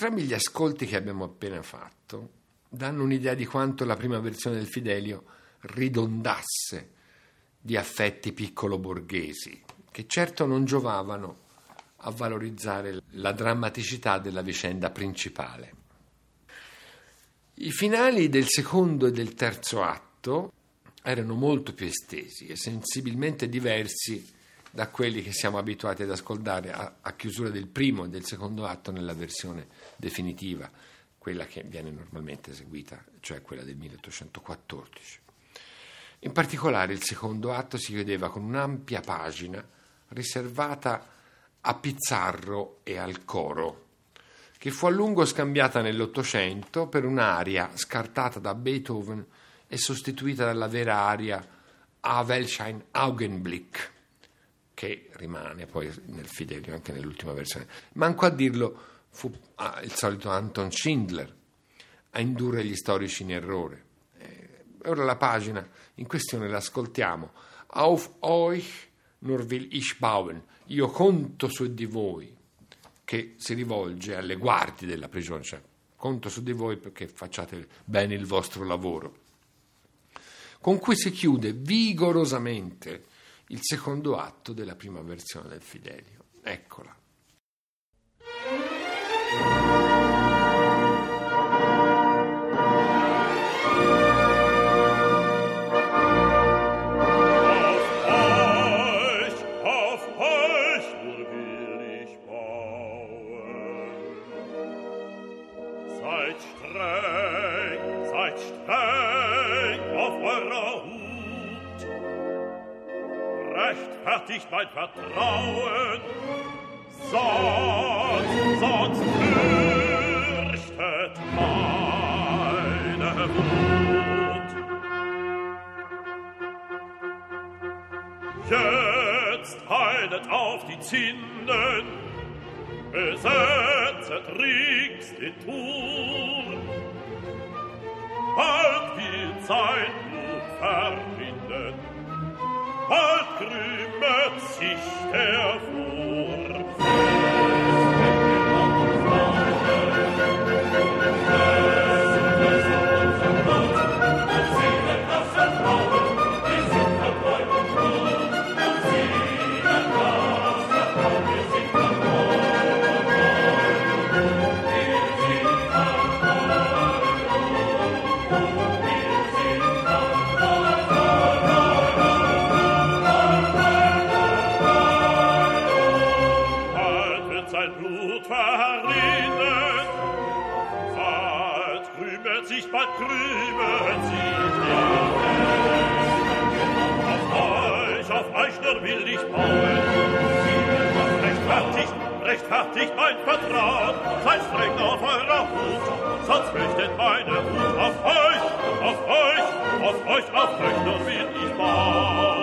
C: Entrambi gli ascolti che abbiamo appena fatto danno un'idea di quanto la prima versione del Fidelio ridondasse di affetti piccolo borghesi, che certo non giovavano a valorizzare la drammaticità della vicenda principale. I finali del secondo e del terzo atto erano molto più estesi e sensibilmente diversi da quelli che siamo abituati ad ascoltare a, a, chiusura del primo e del secondo atto nella versione definitiva, quella che viene normalmente eseguita, cioè quella del 1814. In particolare il secondo atto si chiudeva con un'ampia pagina riservata a Pizzarro e al coro, che fu a lungo scambiata nell'Ottocento per un'aria scartata da Beethoven e sostituita dalla vera aria A Welschein Augenblick, che rimane poi nel Fidelio anche nell'ultima versione. Manco a dirlo fu ah, il solito Anton Schindler a indurre gli storici in errore. Eh, ora la pagina in questione l'ascoltiamo. Auf euch nur will ich bauen, io conto su di voi, che si rivolge alle guardie della prigione, cioè conto su di voi perché facciate bene il vostro lavoro. Con cui si chiude vigorosamente il secondo atto della prima versione del Fidelio. Eccola.
E: Rechtfertigt mein Vertrauen, sonst, sonst fürchtet meine Wut. Jetzt heilet auf die Zinnen, besetzet rings den Turm, bald wird sein Blut verbinden, bald krümmet sich der Fuß. Krümmet sich Auf euch, auf euch nur will ich bauen. Rechtfertigt, rechtfertigt mein Vertrauen, seid streng auf eurer Hut, sonst fürchtet meine Hut auf euch, auf euch, auf euch, auf euch nur will ich bauen.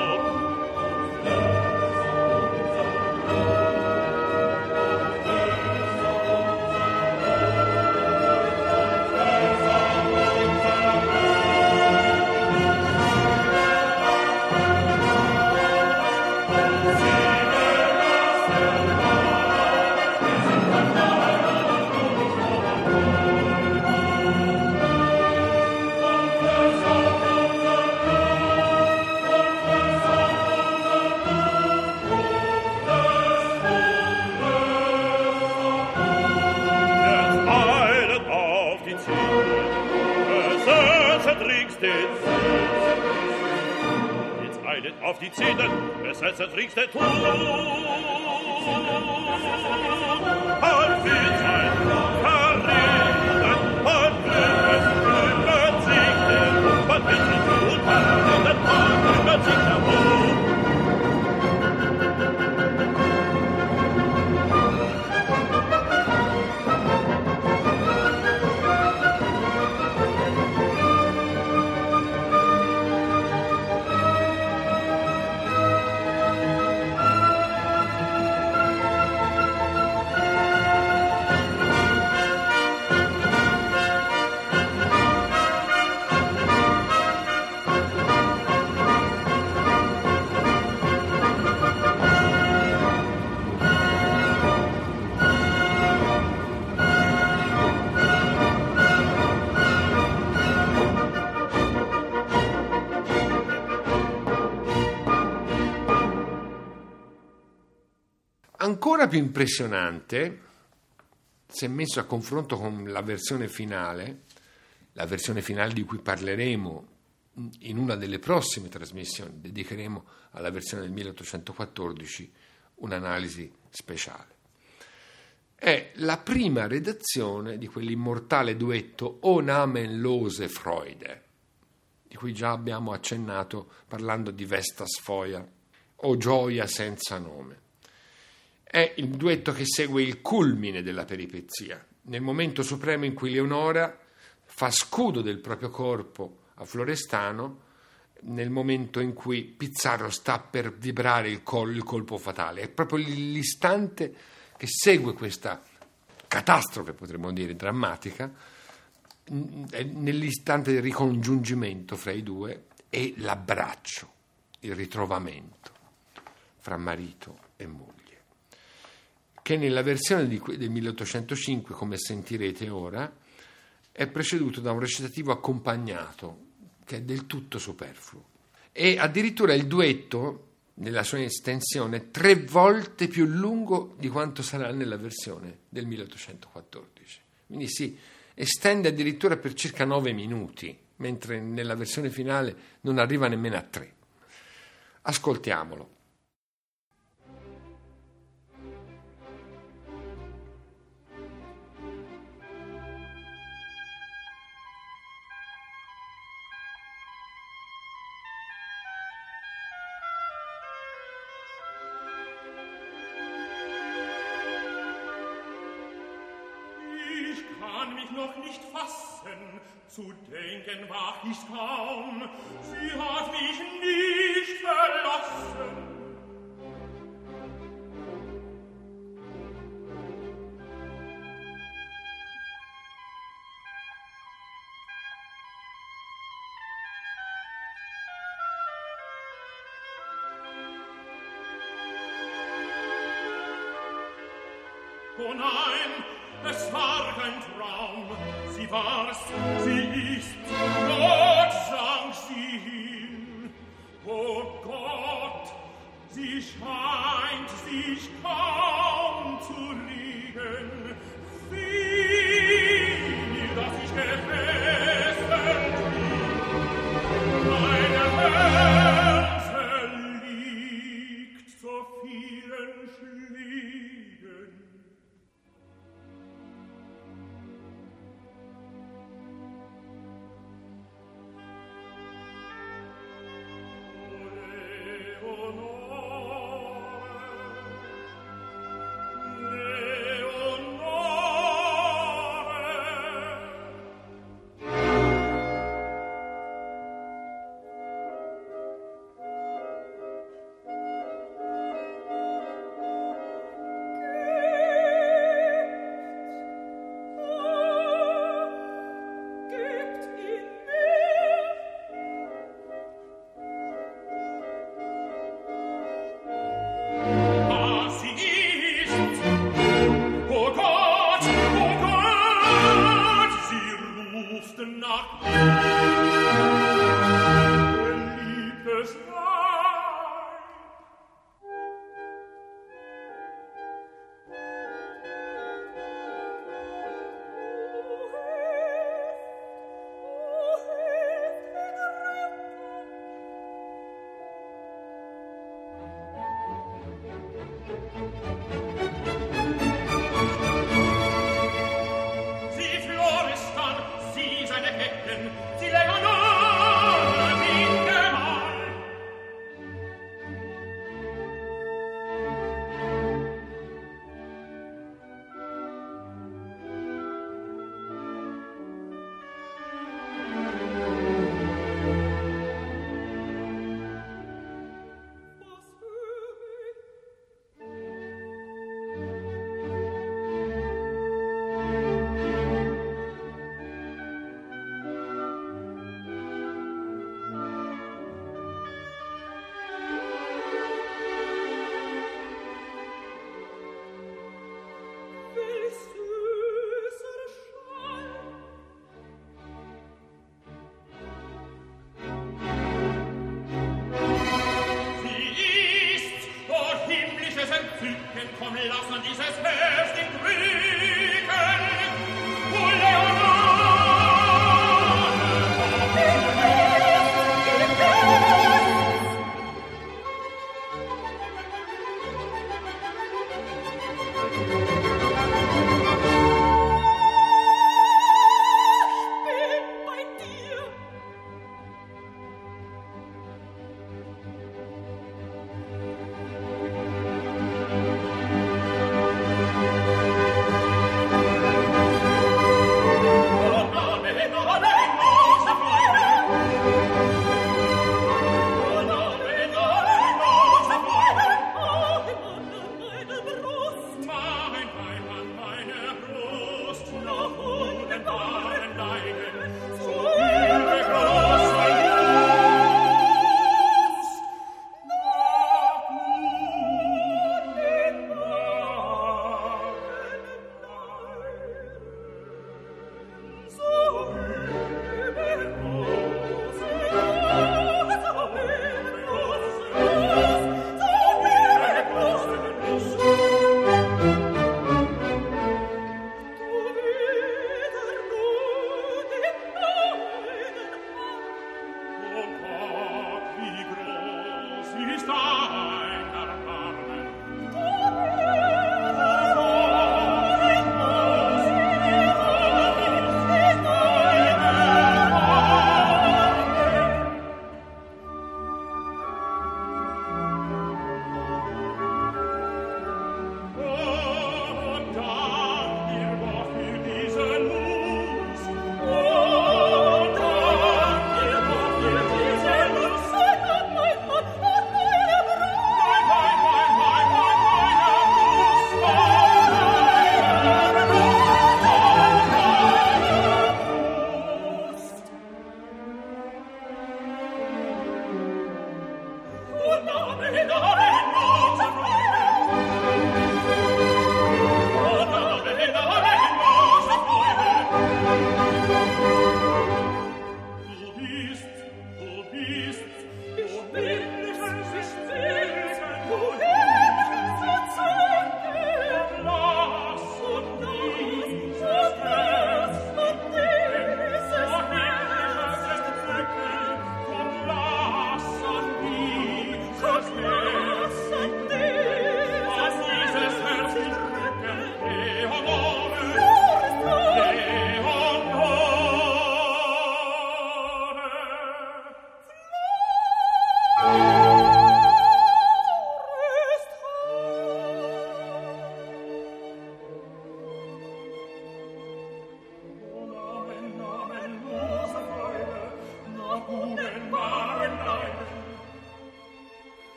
E: die Zähne, besetzet rings der Tod. Halt und und und.
C: Ancora più impressionante, se messo a confronto con la versione finale, la versione finale di cui parleremo in una delle prossime trasmissioni, dedicheremo alla versione del 1814 un'analisi speciale. È la prima redazione di quell'immortale duetto O Namen Lose Freude, di cui già abbiamo accennato parlando di Vesta Sfoia o Gioia senza nome. È il duetto che segue il culmine della peripezia, nel momento supremo in cui Leonora fa scudo del proprio corpo a Florestano nel momento in cui Pizzarro sta per vibrare il, col- il colpo fatale. È proprio l'istante che segue questa catastrofe, potremmo dire, drammatica, nell'istante del ricongiungimento fra i due e l'abbraccio, il ritrovamento fra marito e moglie, che nella versione di, del 1805, come sentirete ora, è preceduto da un recitativo accompagnato, che è del tutto superfluo. E addirittura il duetto, nella sua estensione, tre volte più lungo di quanto sarà nella versione del 1814. Quindi si estende addirittura per circa nove minuti, mentre nella versione finale non arriva nemmeno a tre. Ascoltiamolo.
G: He's war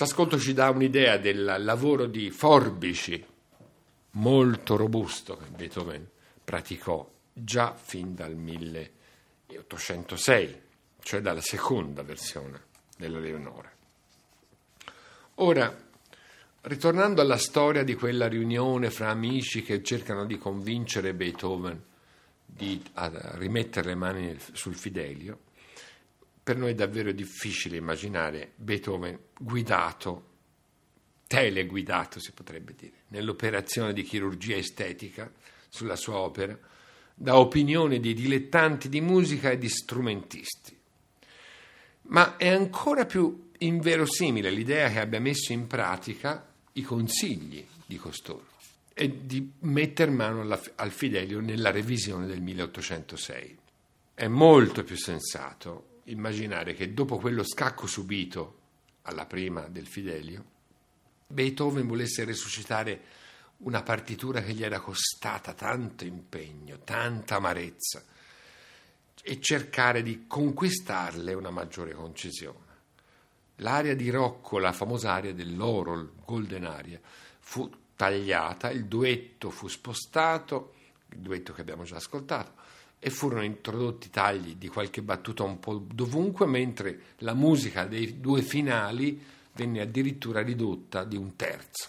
C: Questo ascolto ci dà un'idea del lavoro di forbici molto robusto che Beethoven praticò già fin dal 1806, cioè dalla seconda versione della Leonore. Ora, ritornando alla storia di quella riunione fra amici che cercano di convincere Beethoven di, rimettere le mani sul Fidelio, per noi è davvero difficile immaginare Beethoven guidato, teleguidato si potrebbe dire, nell'operazione di chirurgia estetica sulla sua opera, da opinioni di dilettanti di musica e di strumentisti. Ma è ancora più inverosimile l'idea che abbia messo in pratica i consigli di costoro e di metter mano alla, al Fidelio nella revisione del 1806. È molto più sensato immaginare che dopo quello scacco subito alla prima del Fidelio, Beethoven volesse resuscitare una partitura che gli era costata tanto impegno, tanta amarezza, e cercare di conquistarle una maggiore concisione. L'aria di Rocco, la famosa aria dell'oro, il golden aria, fu tagliata, il duetto fu spostato, il duetto che abbiamo già ascoltato, e furono introdotti tagli di qualche battuta un po' dovunque, mentre la musica dei due finali venne addirittura ridotta di un terzo.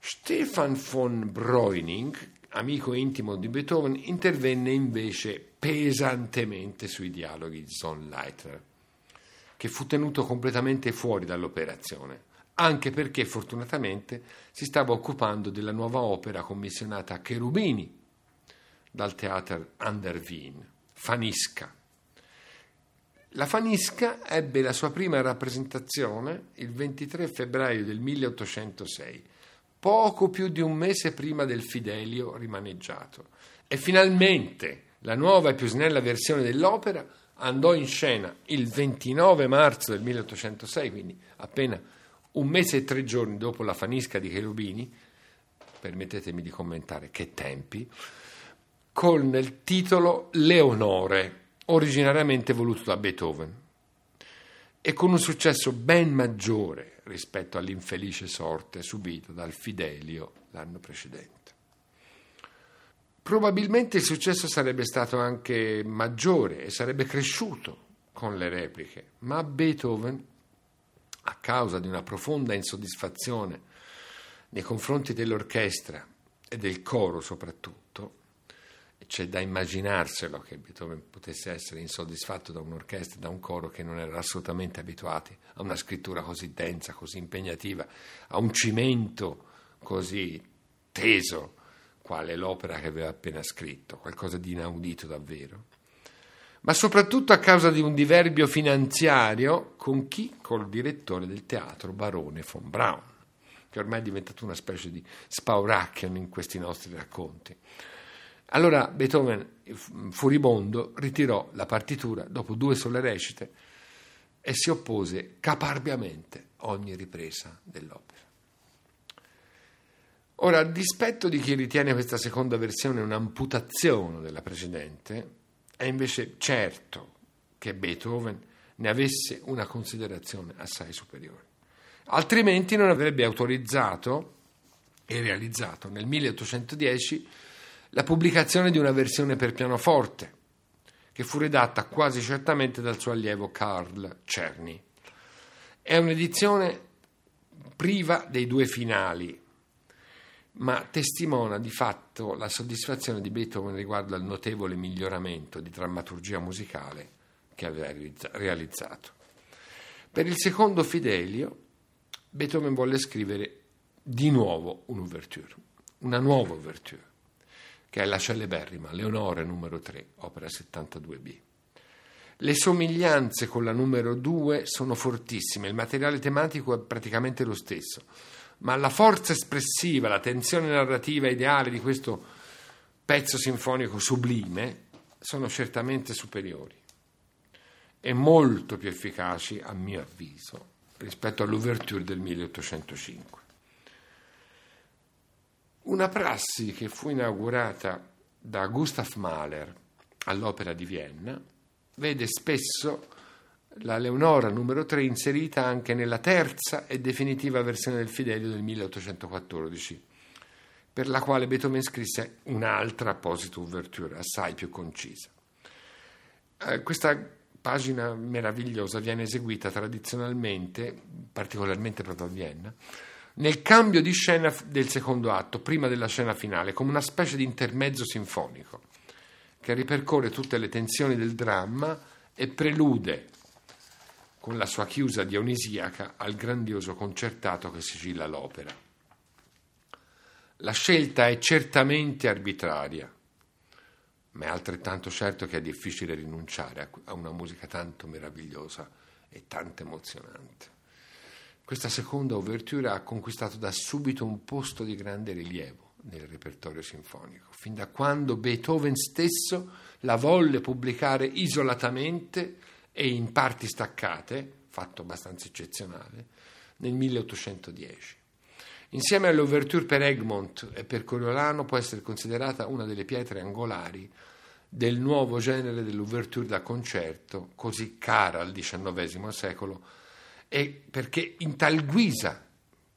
C: Stefan von Breuning, amico intimo di Beethoven, intervenne invece pesantemente sui dialoghi di Sonnleitner, che fu tenuto completamente fuori dall'operazione, anche perché fortunatamente si stava occupando della nuova opera commissionata a Cherubini dal Theater an der Wien, Fanisca. La Fanisca ebbe la sua prima rappresentazione il 23 febbraio del 1806, poco più di un mese prima del Fidelio rimaneggiato. E finalmente la nuova e più snella versione dell'opera andò in scena il 29 marzo del 1806, quindi appena un mese e tre giorni dopo la Fanisca di Cherubini, permettetemi di commentare che tempi, con il titolo Leonore, originariamente voluto da Beethoven, e con un successo ben maggiore rispetto all'infelice sorte subito dal Fidelio l'anno precedente. Probabilmente il successo sarebbe stato anche maggiore e sarebbe cresciuto con le repliche, ma Beethoven, a causa di una profonda insoddisfazione nei confronti dell'orchestra e del coro soprattutto, c'è da immaginarselo che Beethoven potesse essere insoddisfatto da un'orchestra, da un coro che non erano assolutamente abituati a una scrittura così densa, così impegnativa, a un cimento così teso, quale l'opera che aveva appena scritto, qualcosa di inaudito davvero. Ma soprattutto a causa di un diverbio finanziario con chi? Col direttore del teatro, Barone von Braun, che ormai è diventato una specie di spauracchion in questi nostri racconti. Allora Beethoven, furibondo, ritirò la partitura dopo due sole recite e si oppose caparbiamente a ogni ripresa dell'opera. Ora, a dispetto di chi ritiene questa seconda versione un'amputazione della precedente, è invece certo che Beethoven ne avesse una considerazione assai superiore. Altrimenti non avrebbe autorizzato e realizzato nel 1810 la pubblicazione di una versione per pianoforte, che fu redatta quasi certamente dal suo allievo Carl Czerny. È un'edizione priva dei due finali, ma testimona di fatto la soddisfazione di Beethoven riguardo al notevole miglioramento di drammaturgia musicale che aveva realizzato. Per il secondo Fidelio, Beethoven volle scrivere di nuovo un'ouverture, una nuova ouverture che è la celeberrima Leonore numero 3, opera 72b. Le somiglianze con la numero 2 sono fortissime, il materiale tematico è praticamente lo stesso, ma la forza espressiva, la tensione narrativa ideale di questo pezzo sinfonico sublime sono certamente superiori e molto più efficaci, a mio avviso, rispetto all'ouverture del 1805. Una prassi che fu inaugurata da Gustav Mahler all'Opera di Vienna vede spesso la Leonora numero 3 inserita anche nella terza e definitiva versione del Fidelio del 1814, per la quale Beethoven scrisse un'altra apposita ouverture assai più concisa. Eh, questa pagina meravigliosa viene eseguita tradizionalmente, particolarmente proprio a Vienna, nel cambio di scena del secondo atto, prima della scena finale, come una specie di intermezzo sinfonico che ripercorre tutte le tensioni del dramma e prelude con la sua chiusa dionisiaca al grandioso concertato che sigilla l'opera. La scelta è certamente arbitraria, ma è altrettanto certo che è difficile rinunciare a una musica tanto meravigliosa e tanto emozionante. Questa seconda ouverture ha conquistato da subito un posto di grande rilievo nel repertorio sinfonico, fin da quando Beethoven stesso la volle pubblicare isolatamente e in parti staccate, fatto abbastanza eccezionale, nel 1810. Insieme all'ouverture per Egmont e per Coriolano può essere considerata una delle pietre angolari del nuovo genere dell'ouverture da concerto, così cara al XIX secolo, e perché in tal guisa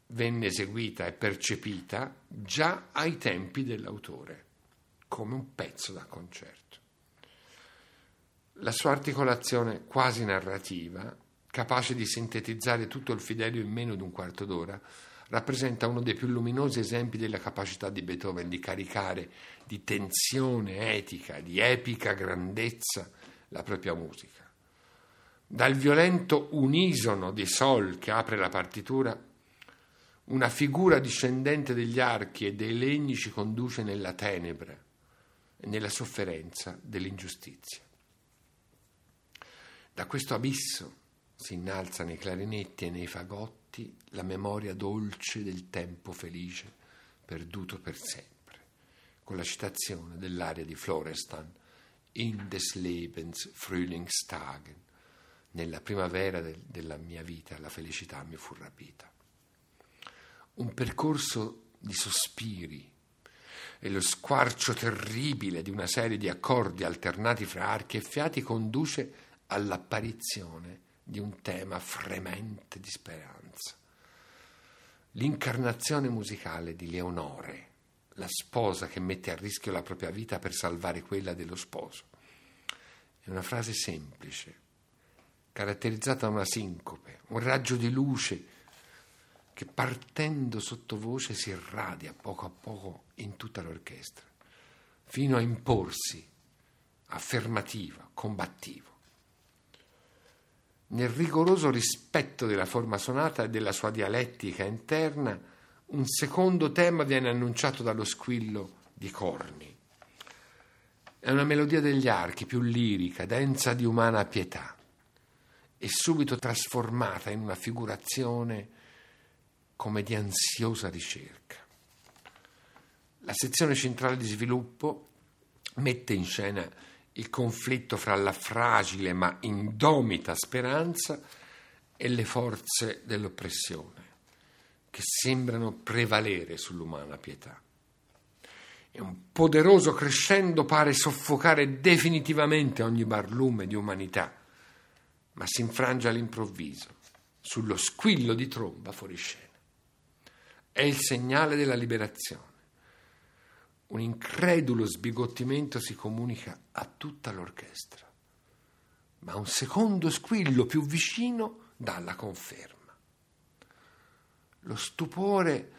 C: venne eseguita e percepita già ai tempi dell'autore, come un pezzo da concerto. La sua articolazione quasi narrativa, capace di sintetizzare tutto il Fidelio in meno di un quarto d'ora, rappresenta uno dei più luminosi esempi della capacità di Beethoven di caricare di tensione etica, di epica grandezza la propria musica. Dal violento unisono di Sol che apre la partitura, una figura discendente degli archi e dei legni ci conduce nella tenebra e nella sofferenza dell'ingiustizia. Da questo abisso si innalza nei clarinetti e nei fagotti la memoria dolce del tempo felice perduto per sempre, con la citazione dell'aria di Florestan In des Lebens Frühlingstagen nella primavera del, della mia vita la felicità mi fu rapita. Un percorso di sospiri e lo squarcio terribile di una serie di accordi alternati fra archi e fiati conduce all'apparizione di un tema fremente di speranza. L'incarnazione musicale di Leonore, la sposa che mette a rischio la propria vita per salvare quella dello sposo. È una frase semplice, caratterizzata da una sincope, un raggio di luce che partendo sottovoce si irradia poco a poco in tutta l'orchestra, fino a imporsi affermativa, combattivo. Nel rigoroso rispetto della forma sonata e della sua dialettica interna, un secondo tema viene annunciato dallo squillo di corni. È una melodia degli archi più lirica, densa di umana pietà e subito trasformata in una figurazione come di ansiosa ricerca. La sezione centrale di sviluppo mette in scena il conflitto fra la fragile ma indomita speranza e le forze dell'oppressione che sembrano prevalere sull'umana pietà. E un poderoso crescendo pare soffocare definitivamente ogni barlume di umanità ma si infrange all'improvviso, sullo squillo di tromba fuori scena. È il segnale della liberazione. Un incredulo sbigottimento si comunica a tutta l'orchestra, ma un secondo squillo più vicino dà la conferma. Lo stupore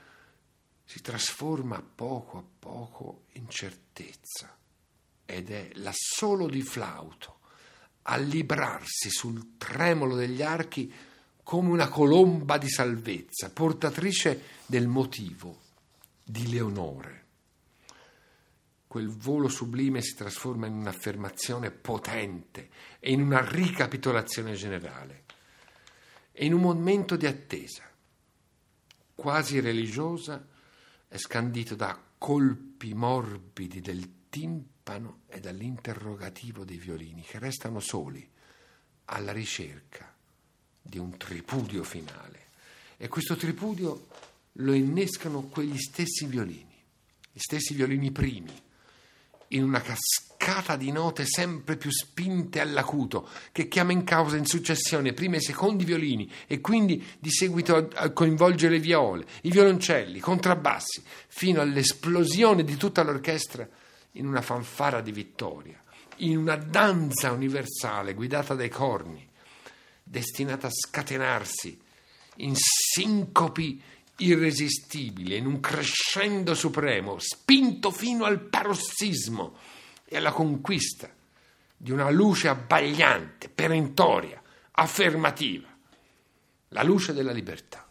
C: si trasforma a poco a poco in certezza ed è l'assolo di flauto a librarsi sul tremolo degli archi come una colomba di salvezza, portatrice del motivo di Leonore. quel volo sublime si trasforma in un'affermazione potente e in una ricapitolazione generale. E in un momento di attesa, quasi religiosa, è scandito da colpi morbidi del timpano e dall'interrogativo dei violini che restano soli alla ricerca di un tripudio finale. E questo tripudio lo innescano quegli stessi violini, gli stessi violini primi, in una cascata di note sempre più spinte all'acuto, che chiama in causa in successione primi e secondi violini e quindi di seguito coinvolge le viole, i violoncelli, i contrabbassi, fino all'esplosione di tutta l'orchestra in una fanfara di vittoria, in una danza universale guidata dai corni, destinata a scatenarsi in sincopi irresistibili, in un crescendo supremo, spinto fino al parossismo e alla conquista di una luce abbagliante, perentoria, affermativa, la luce della libertà.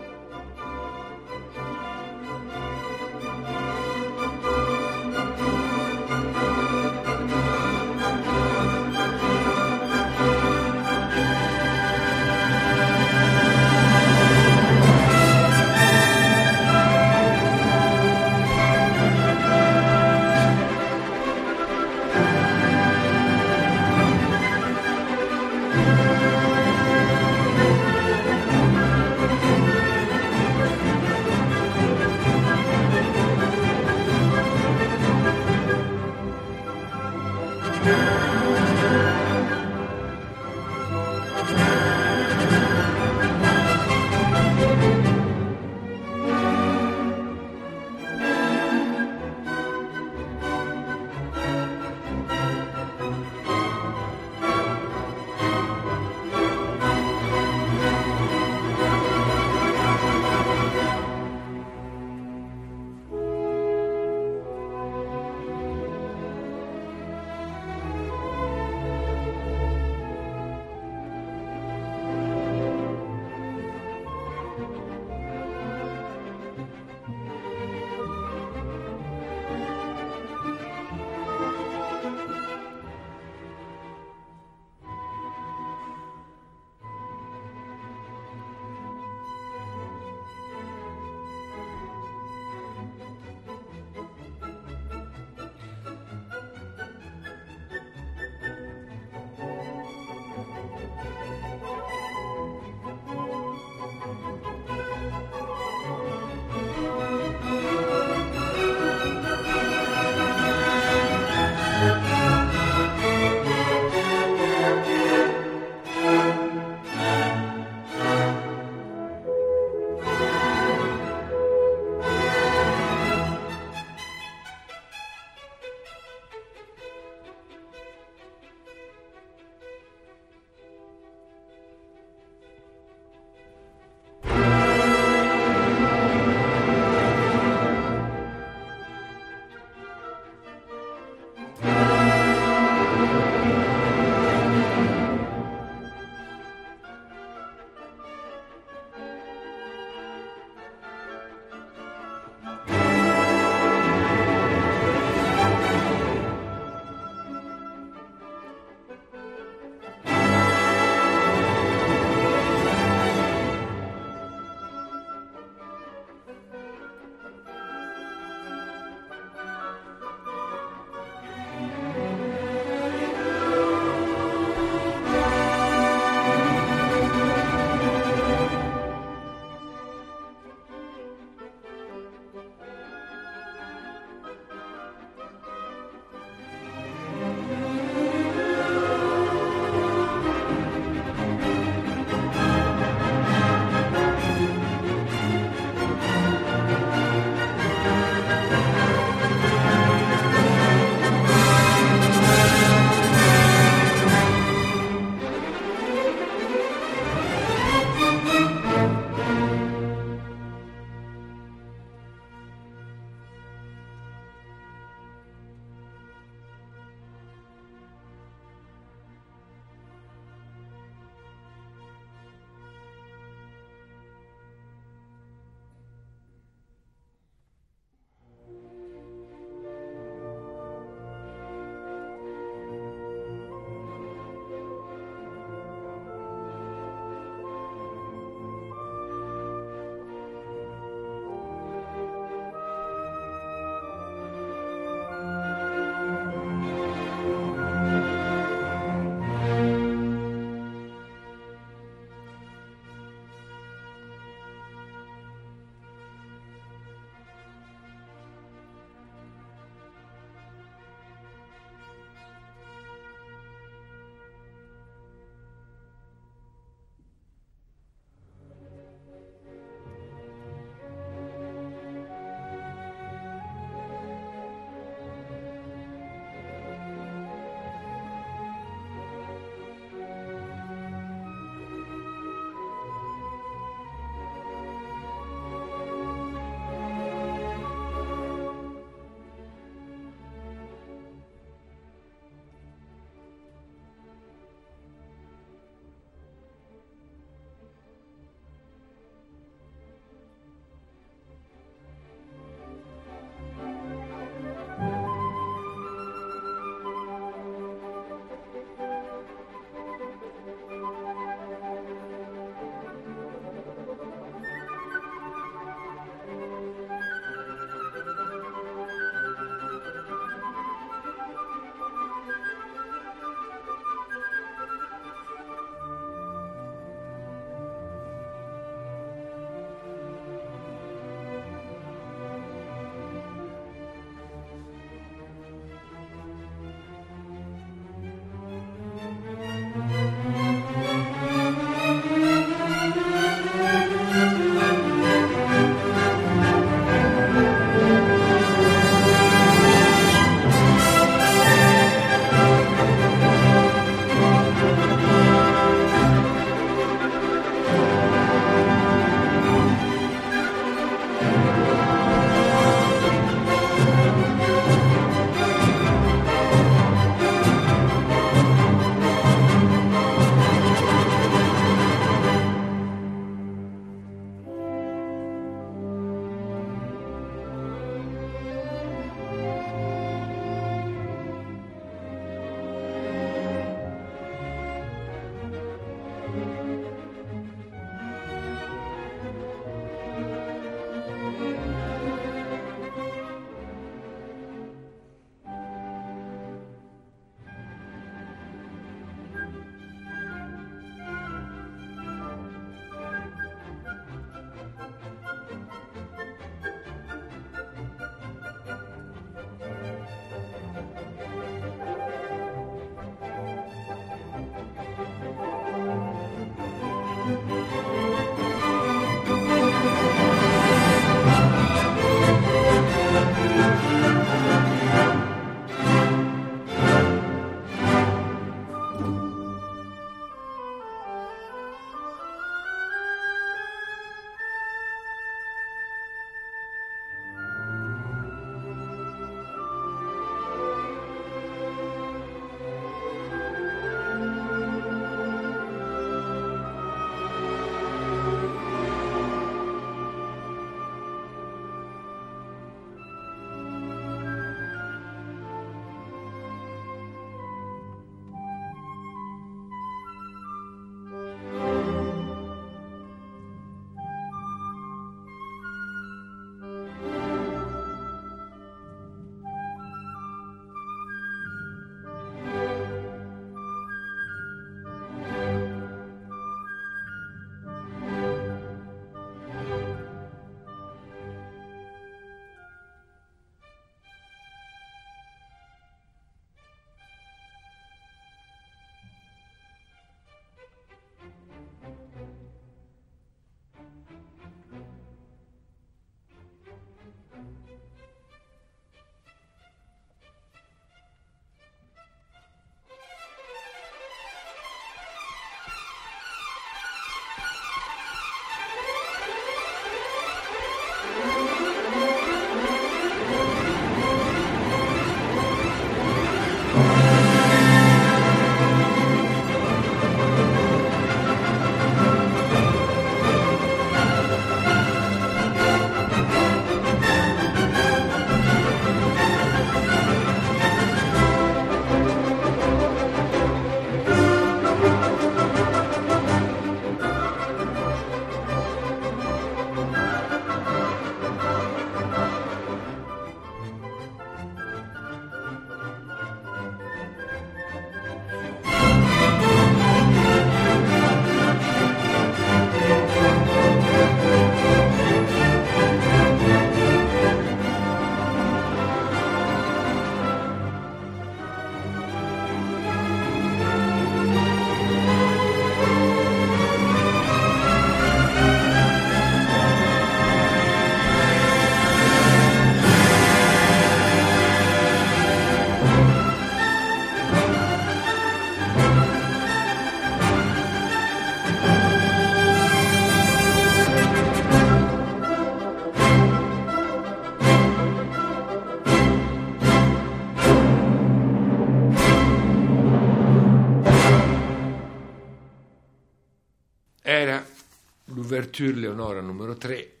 C: Ouverture Leonora numero 3,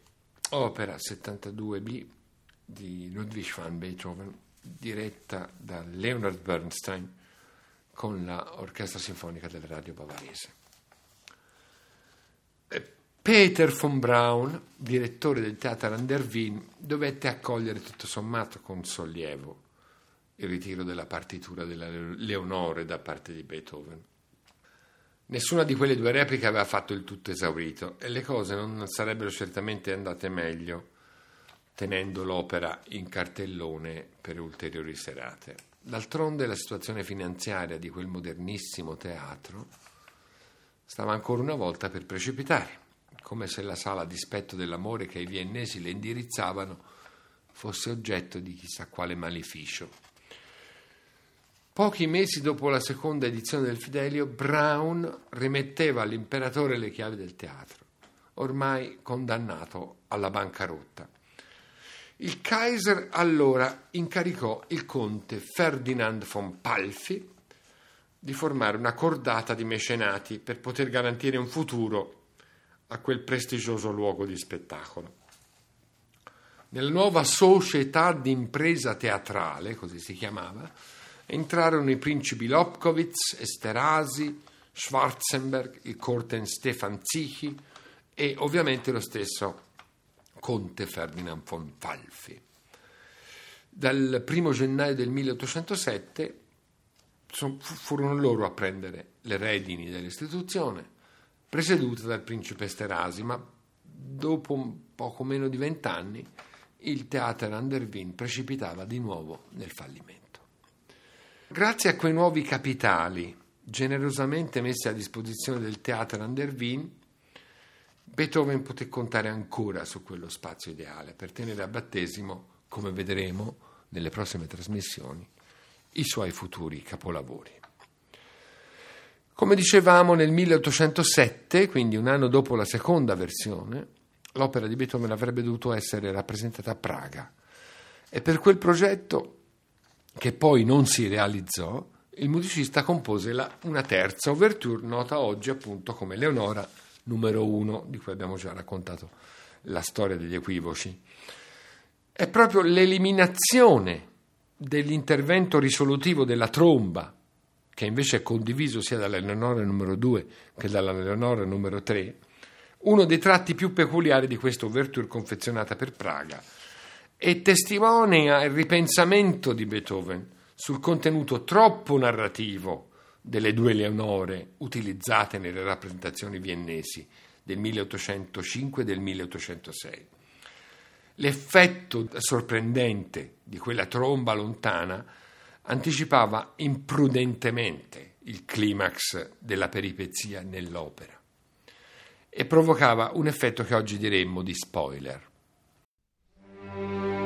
C: opera 72b di Ludwig van Beethoven, diretta da Leonard Bernstein con l'Orchestra Sinfonica del Radio Bavarese. Peter von Braun, direttore del Teatro an der Wien, dovette accogliere tutto sommato con sollievo il ritiro della partitura della Leonore da parte di Beethoven. Nessuna di quelle due repliche aveva fatto il tutto esaurito e le cose non sarebbero certamente andate meglio tenendo l'opera in cartellone per ulteriori serate. D'altronde la situazione finanziaria di quel modernissimo teatro stava ancora una volta per precipitare come se la sala a dispetto dell'amore che i viennesi le indirizzavano fosse oggetto di chissà quale maleficio. Pochi mesi dopo la seconda edizione del Fidelio, Brown rimetteva all'imperatore le chiavi del teatro, ormai condannato alla bancarotta. Il Kaiser allora incaricò il conte Ferdinand von Palfi di formare una cordata di mecenati per poter garantire un futuro a quel prestigioso luogo di spettacolo. Nella nuova società di impresa teatrale, così si chiamava, entrarono i principi Lobkowitz, Esterasi, Schwarzenberg, il Corten Stefan Zichi e ovviamente lo stesso conte Ferdinand von Falfi. Dal 1 gennaio del 1807 furono loro a prendere le redini dell'istituzione presieduta dal principe Esterasi, ma dopo poco meno di vent'anni il Theater an der Wien precipitava di nuovo nel fallimento. Grazie a quei nuovi capitali generosamente messi a disposizione del Theater an der Wien, Beethoven poté contare ancora su quello spazio ideale per tenere a battesimo, come vedremo nelle prossime trasmissioni, i suoi futuri capolavori. Come dicevamo, nel 1807, quindi un anno dopo la seconda versione, l'opera di Beethoven avrebbe dovuto essere rappresentata a Praga. E per quel progetto, che poi non si realizzò, il musicista compose la, una terza ouverture, nota oggi appunto come Leonora numero uno, di cui abbiamo già raccontato la storia degli equivoci. È proprio l'eliminazione dell'intervento risolutivo della tromba che invece è condiviso sia dalla Leonora numero 2 che dalla Leonora numero 3, uno dei tratti più peculiari di questa ouverture confezionata per Praga e testimonia il ripensamento di Beethoven sul contenuto troppo narrativo delle due Leonore utilizzate nelle rappresentazioni viennesi del 1805 e del 1806. L'effetto sorprendente di quella tromba lontana anticipava imprudentemente il climax della peripezia nell'opera e provocava un effetto che oggi diremmo di spoiler. thank you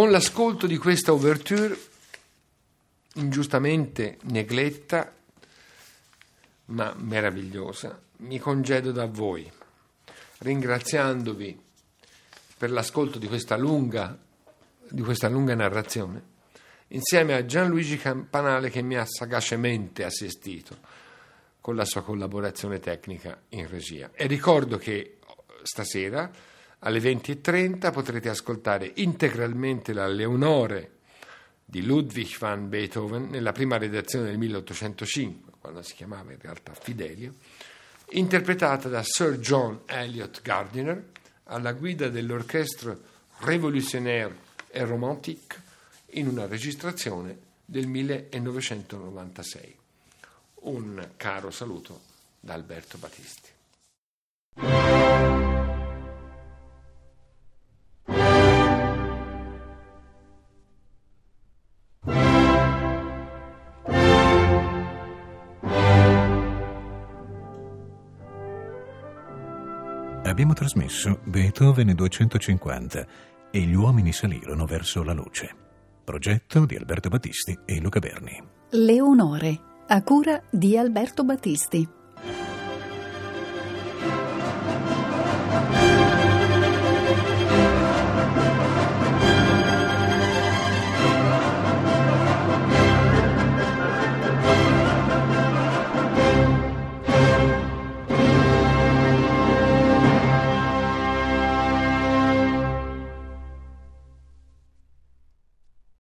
C: Con l'ascolto di questa ouverture, ingiustamente negletta, ma meravigliosa, mi congedo da voi, ringraziandovi per l'ascolto di questa lunga, di questa lunga narrazione, insieme a Gianluigi Campanale che mi ha sagacemente assistito con la sua collaborazione tecnica in regia. E ricordo che stasera alle 20.30 potrete ascoltare integralmente la Leonore di Ludwig van Beethoven nella prima redazione del 1805, quando si chiamava in realtà Fidelio, interpretata da Sir John Elliot Gardiner alla guida dell'orchestra Révolutionnaire et Romantique in una registrazione del 1996. Un caro saluto da Alberto Battisti.
A: Abbiamo trasmesso Beethoven 250 e gli uomini salirono verso la luce. Progetto di Alberto Battisti e Luca Berni.
B: Leonore, a cura di Alberto Battisti.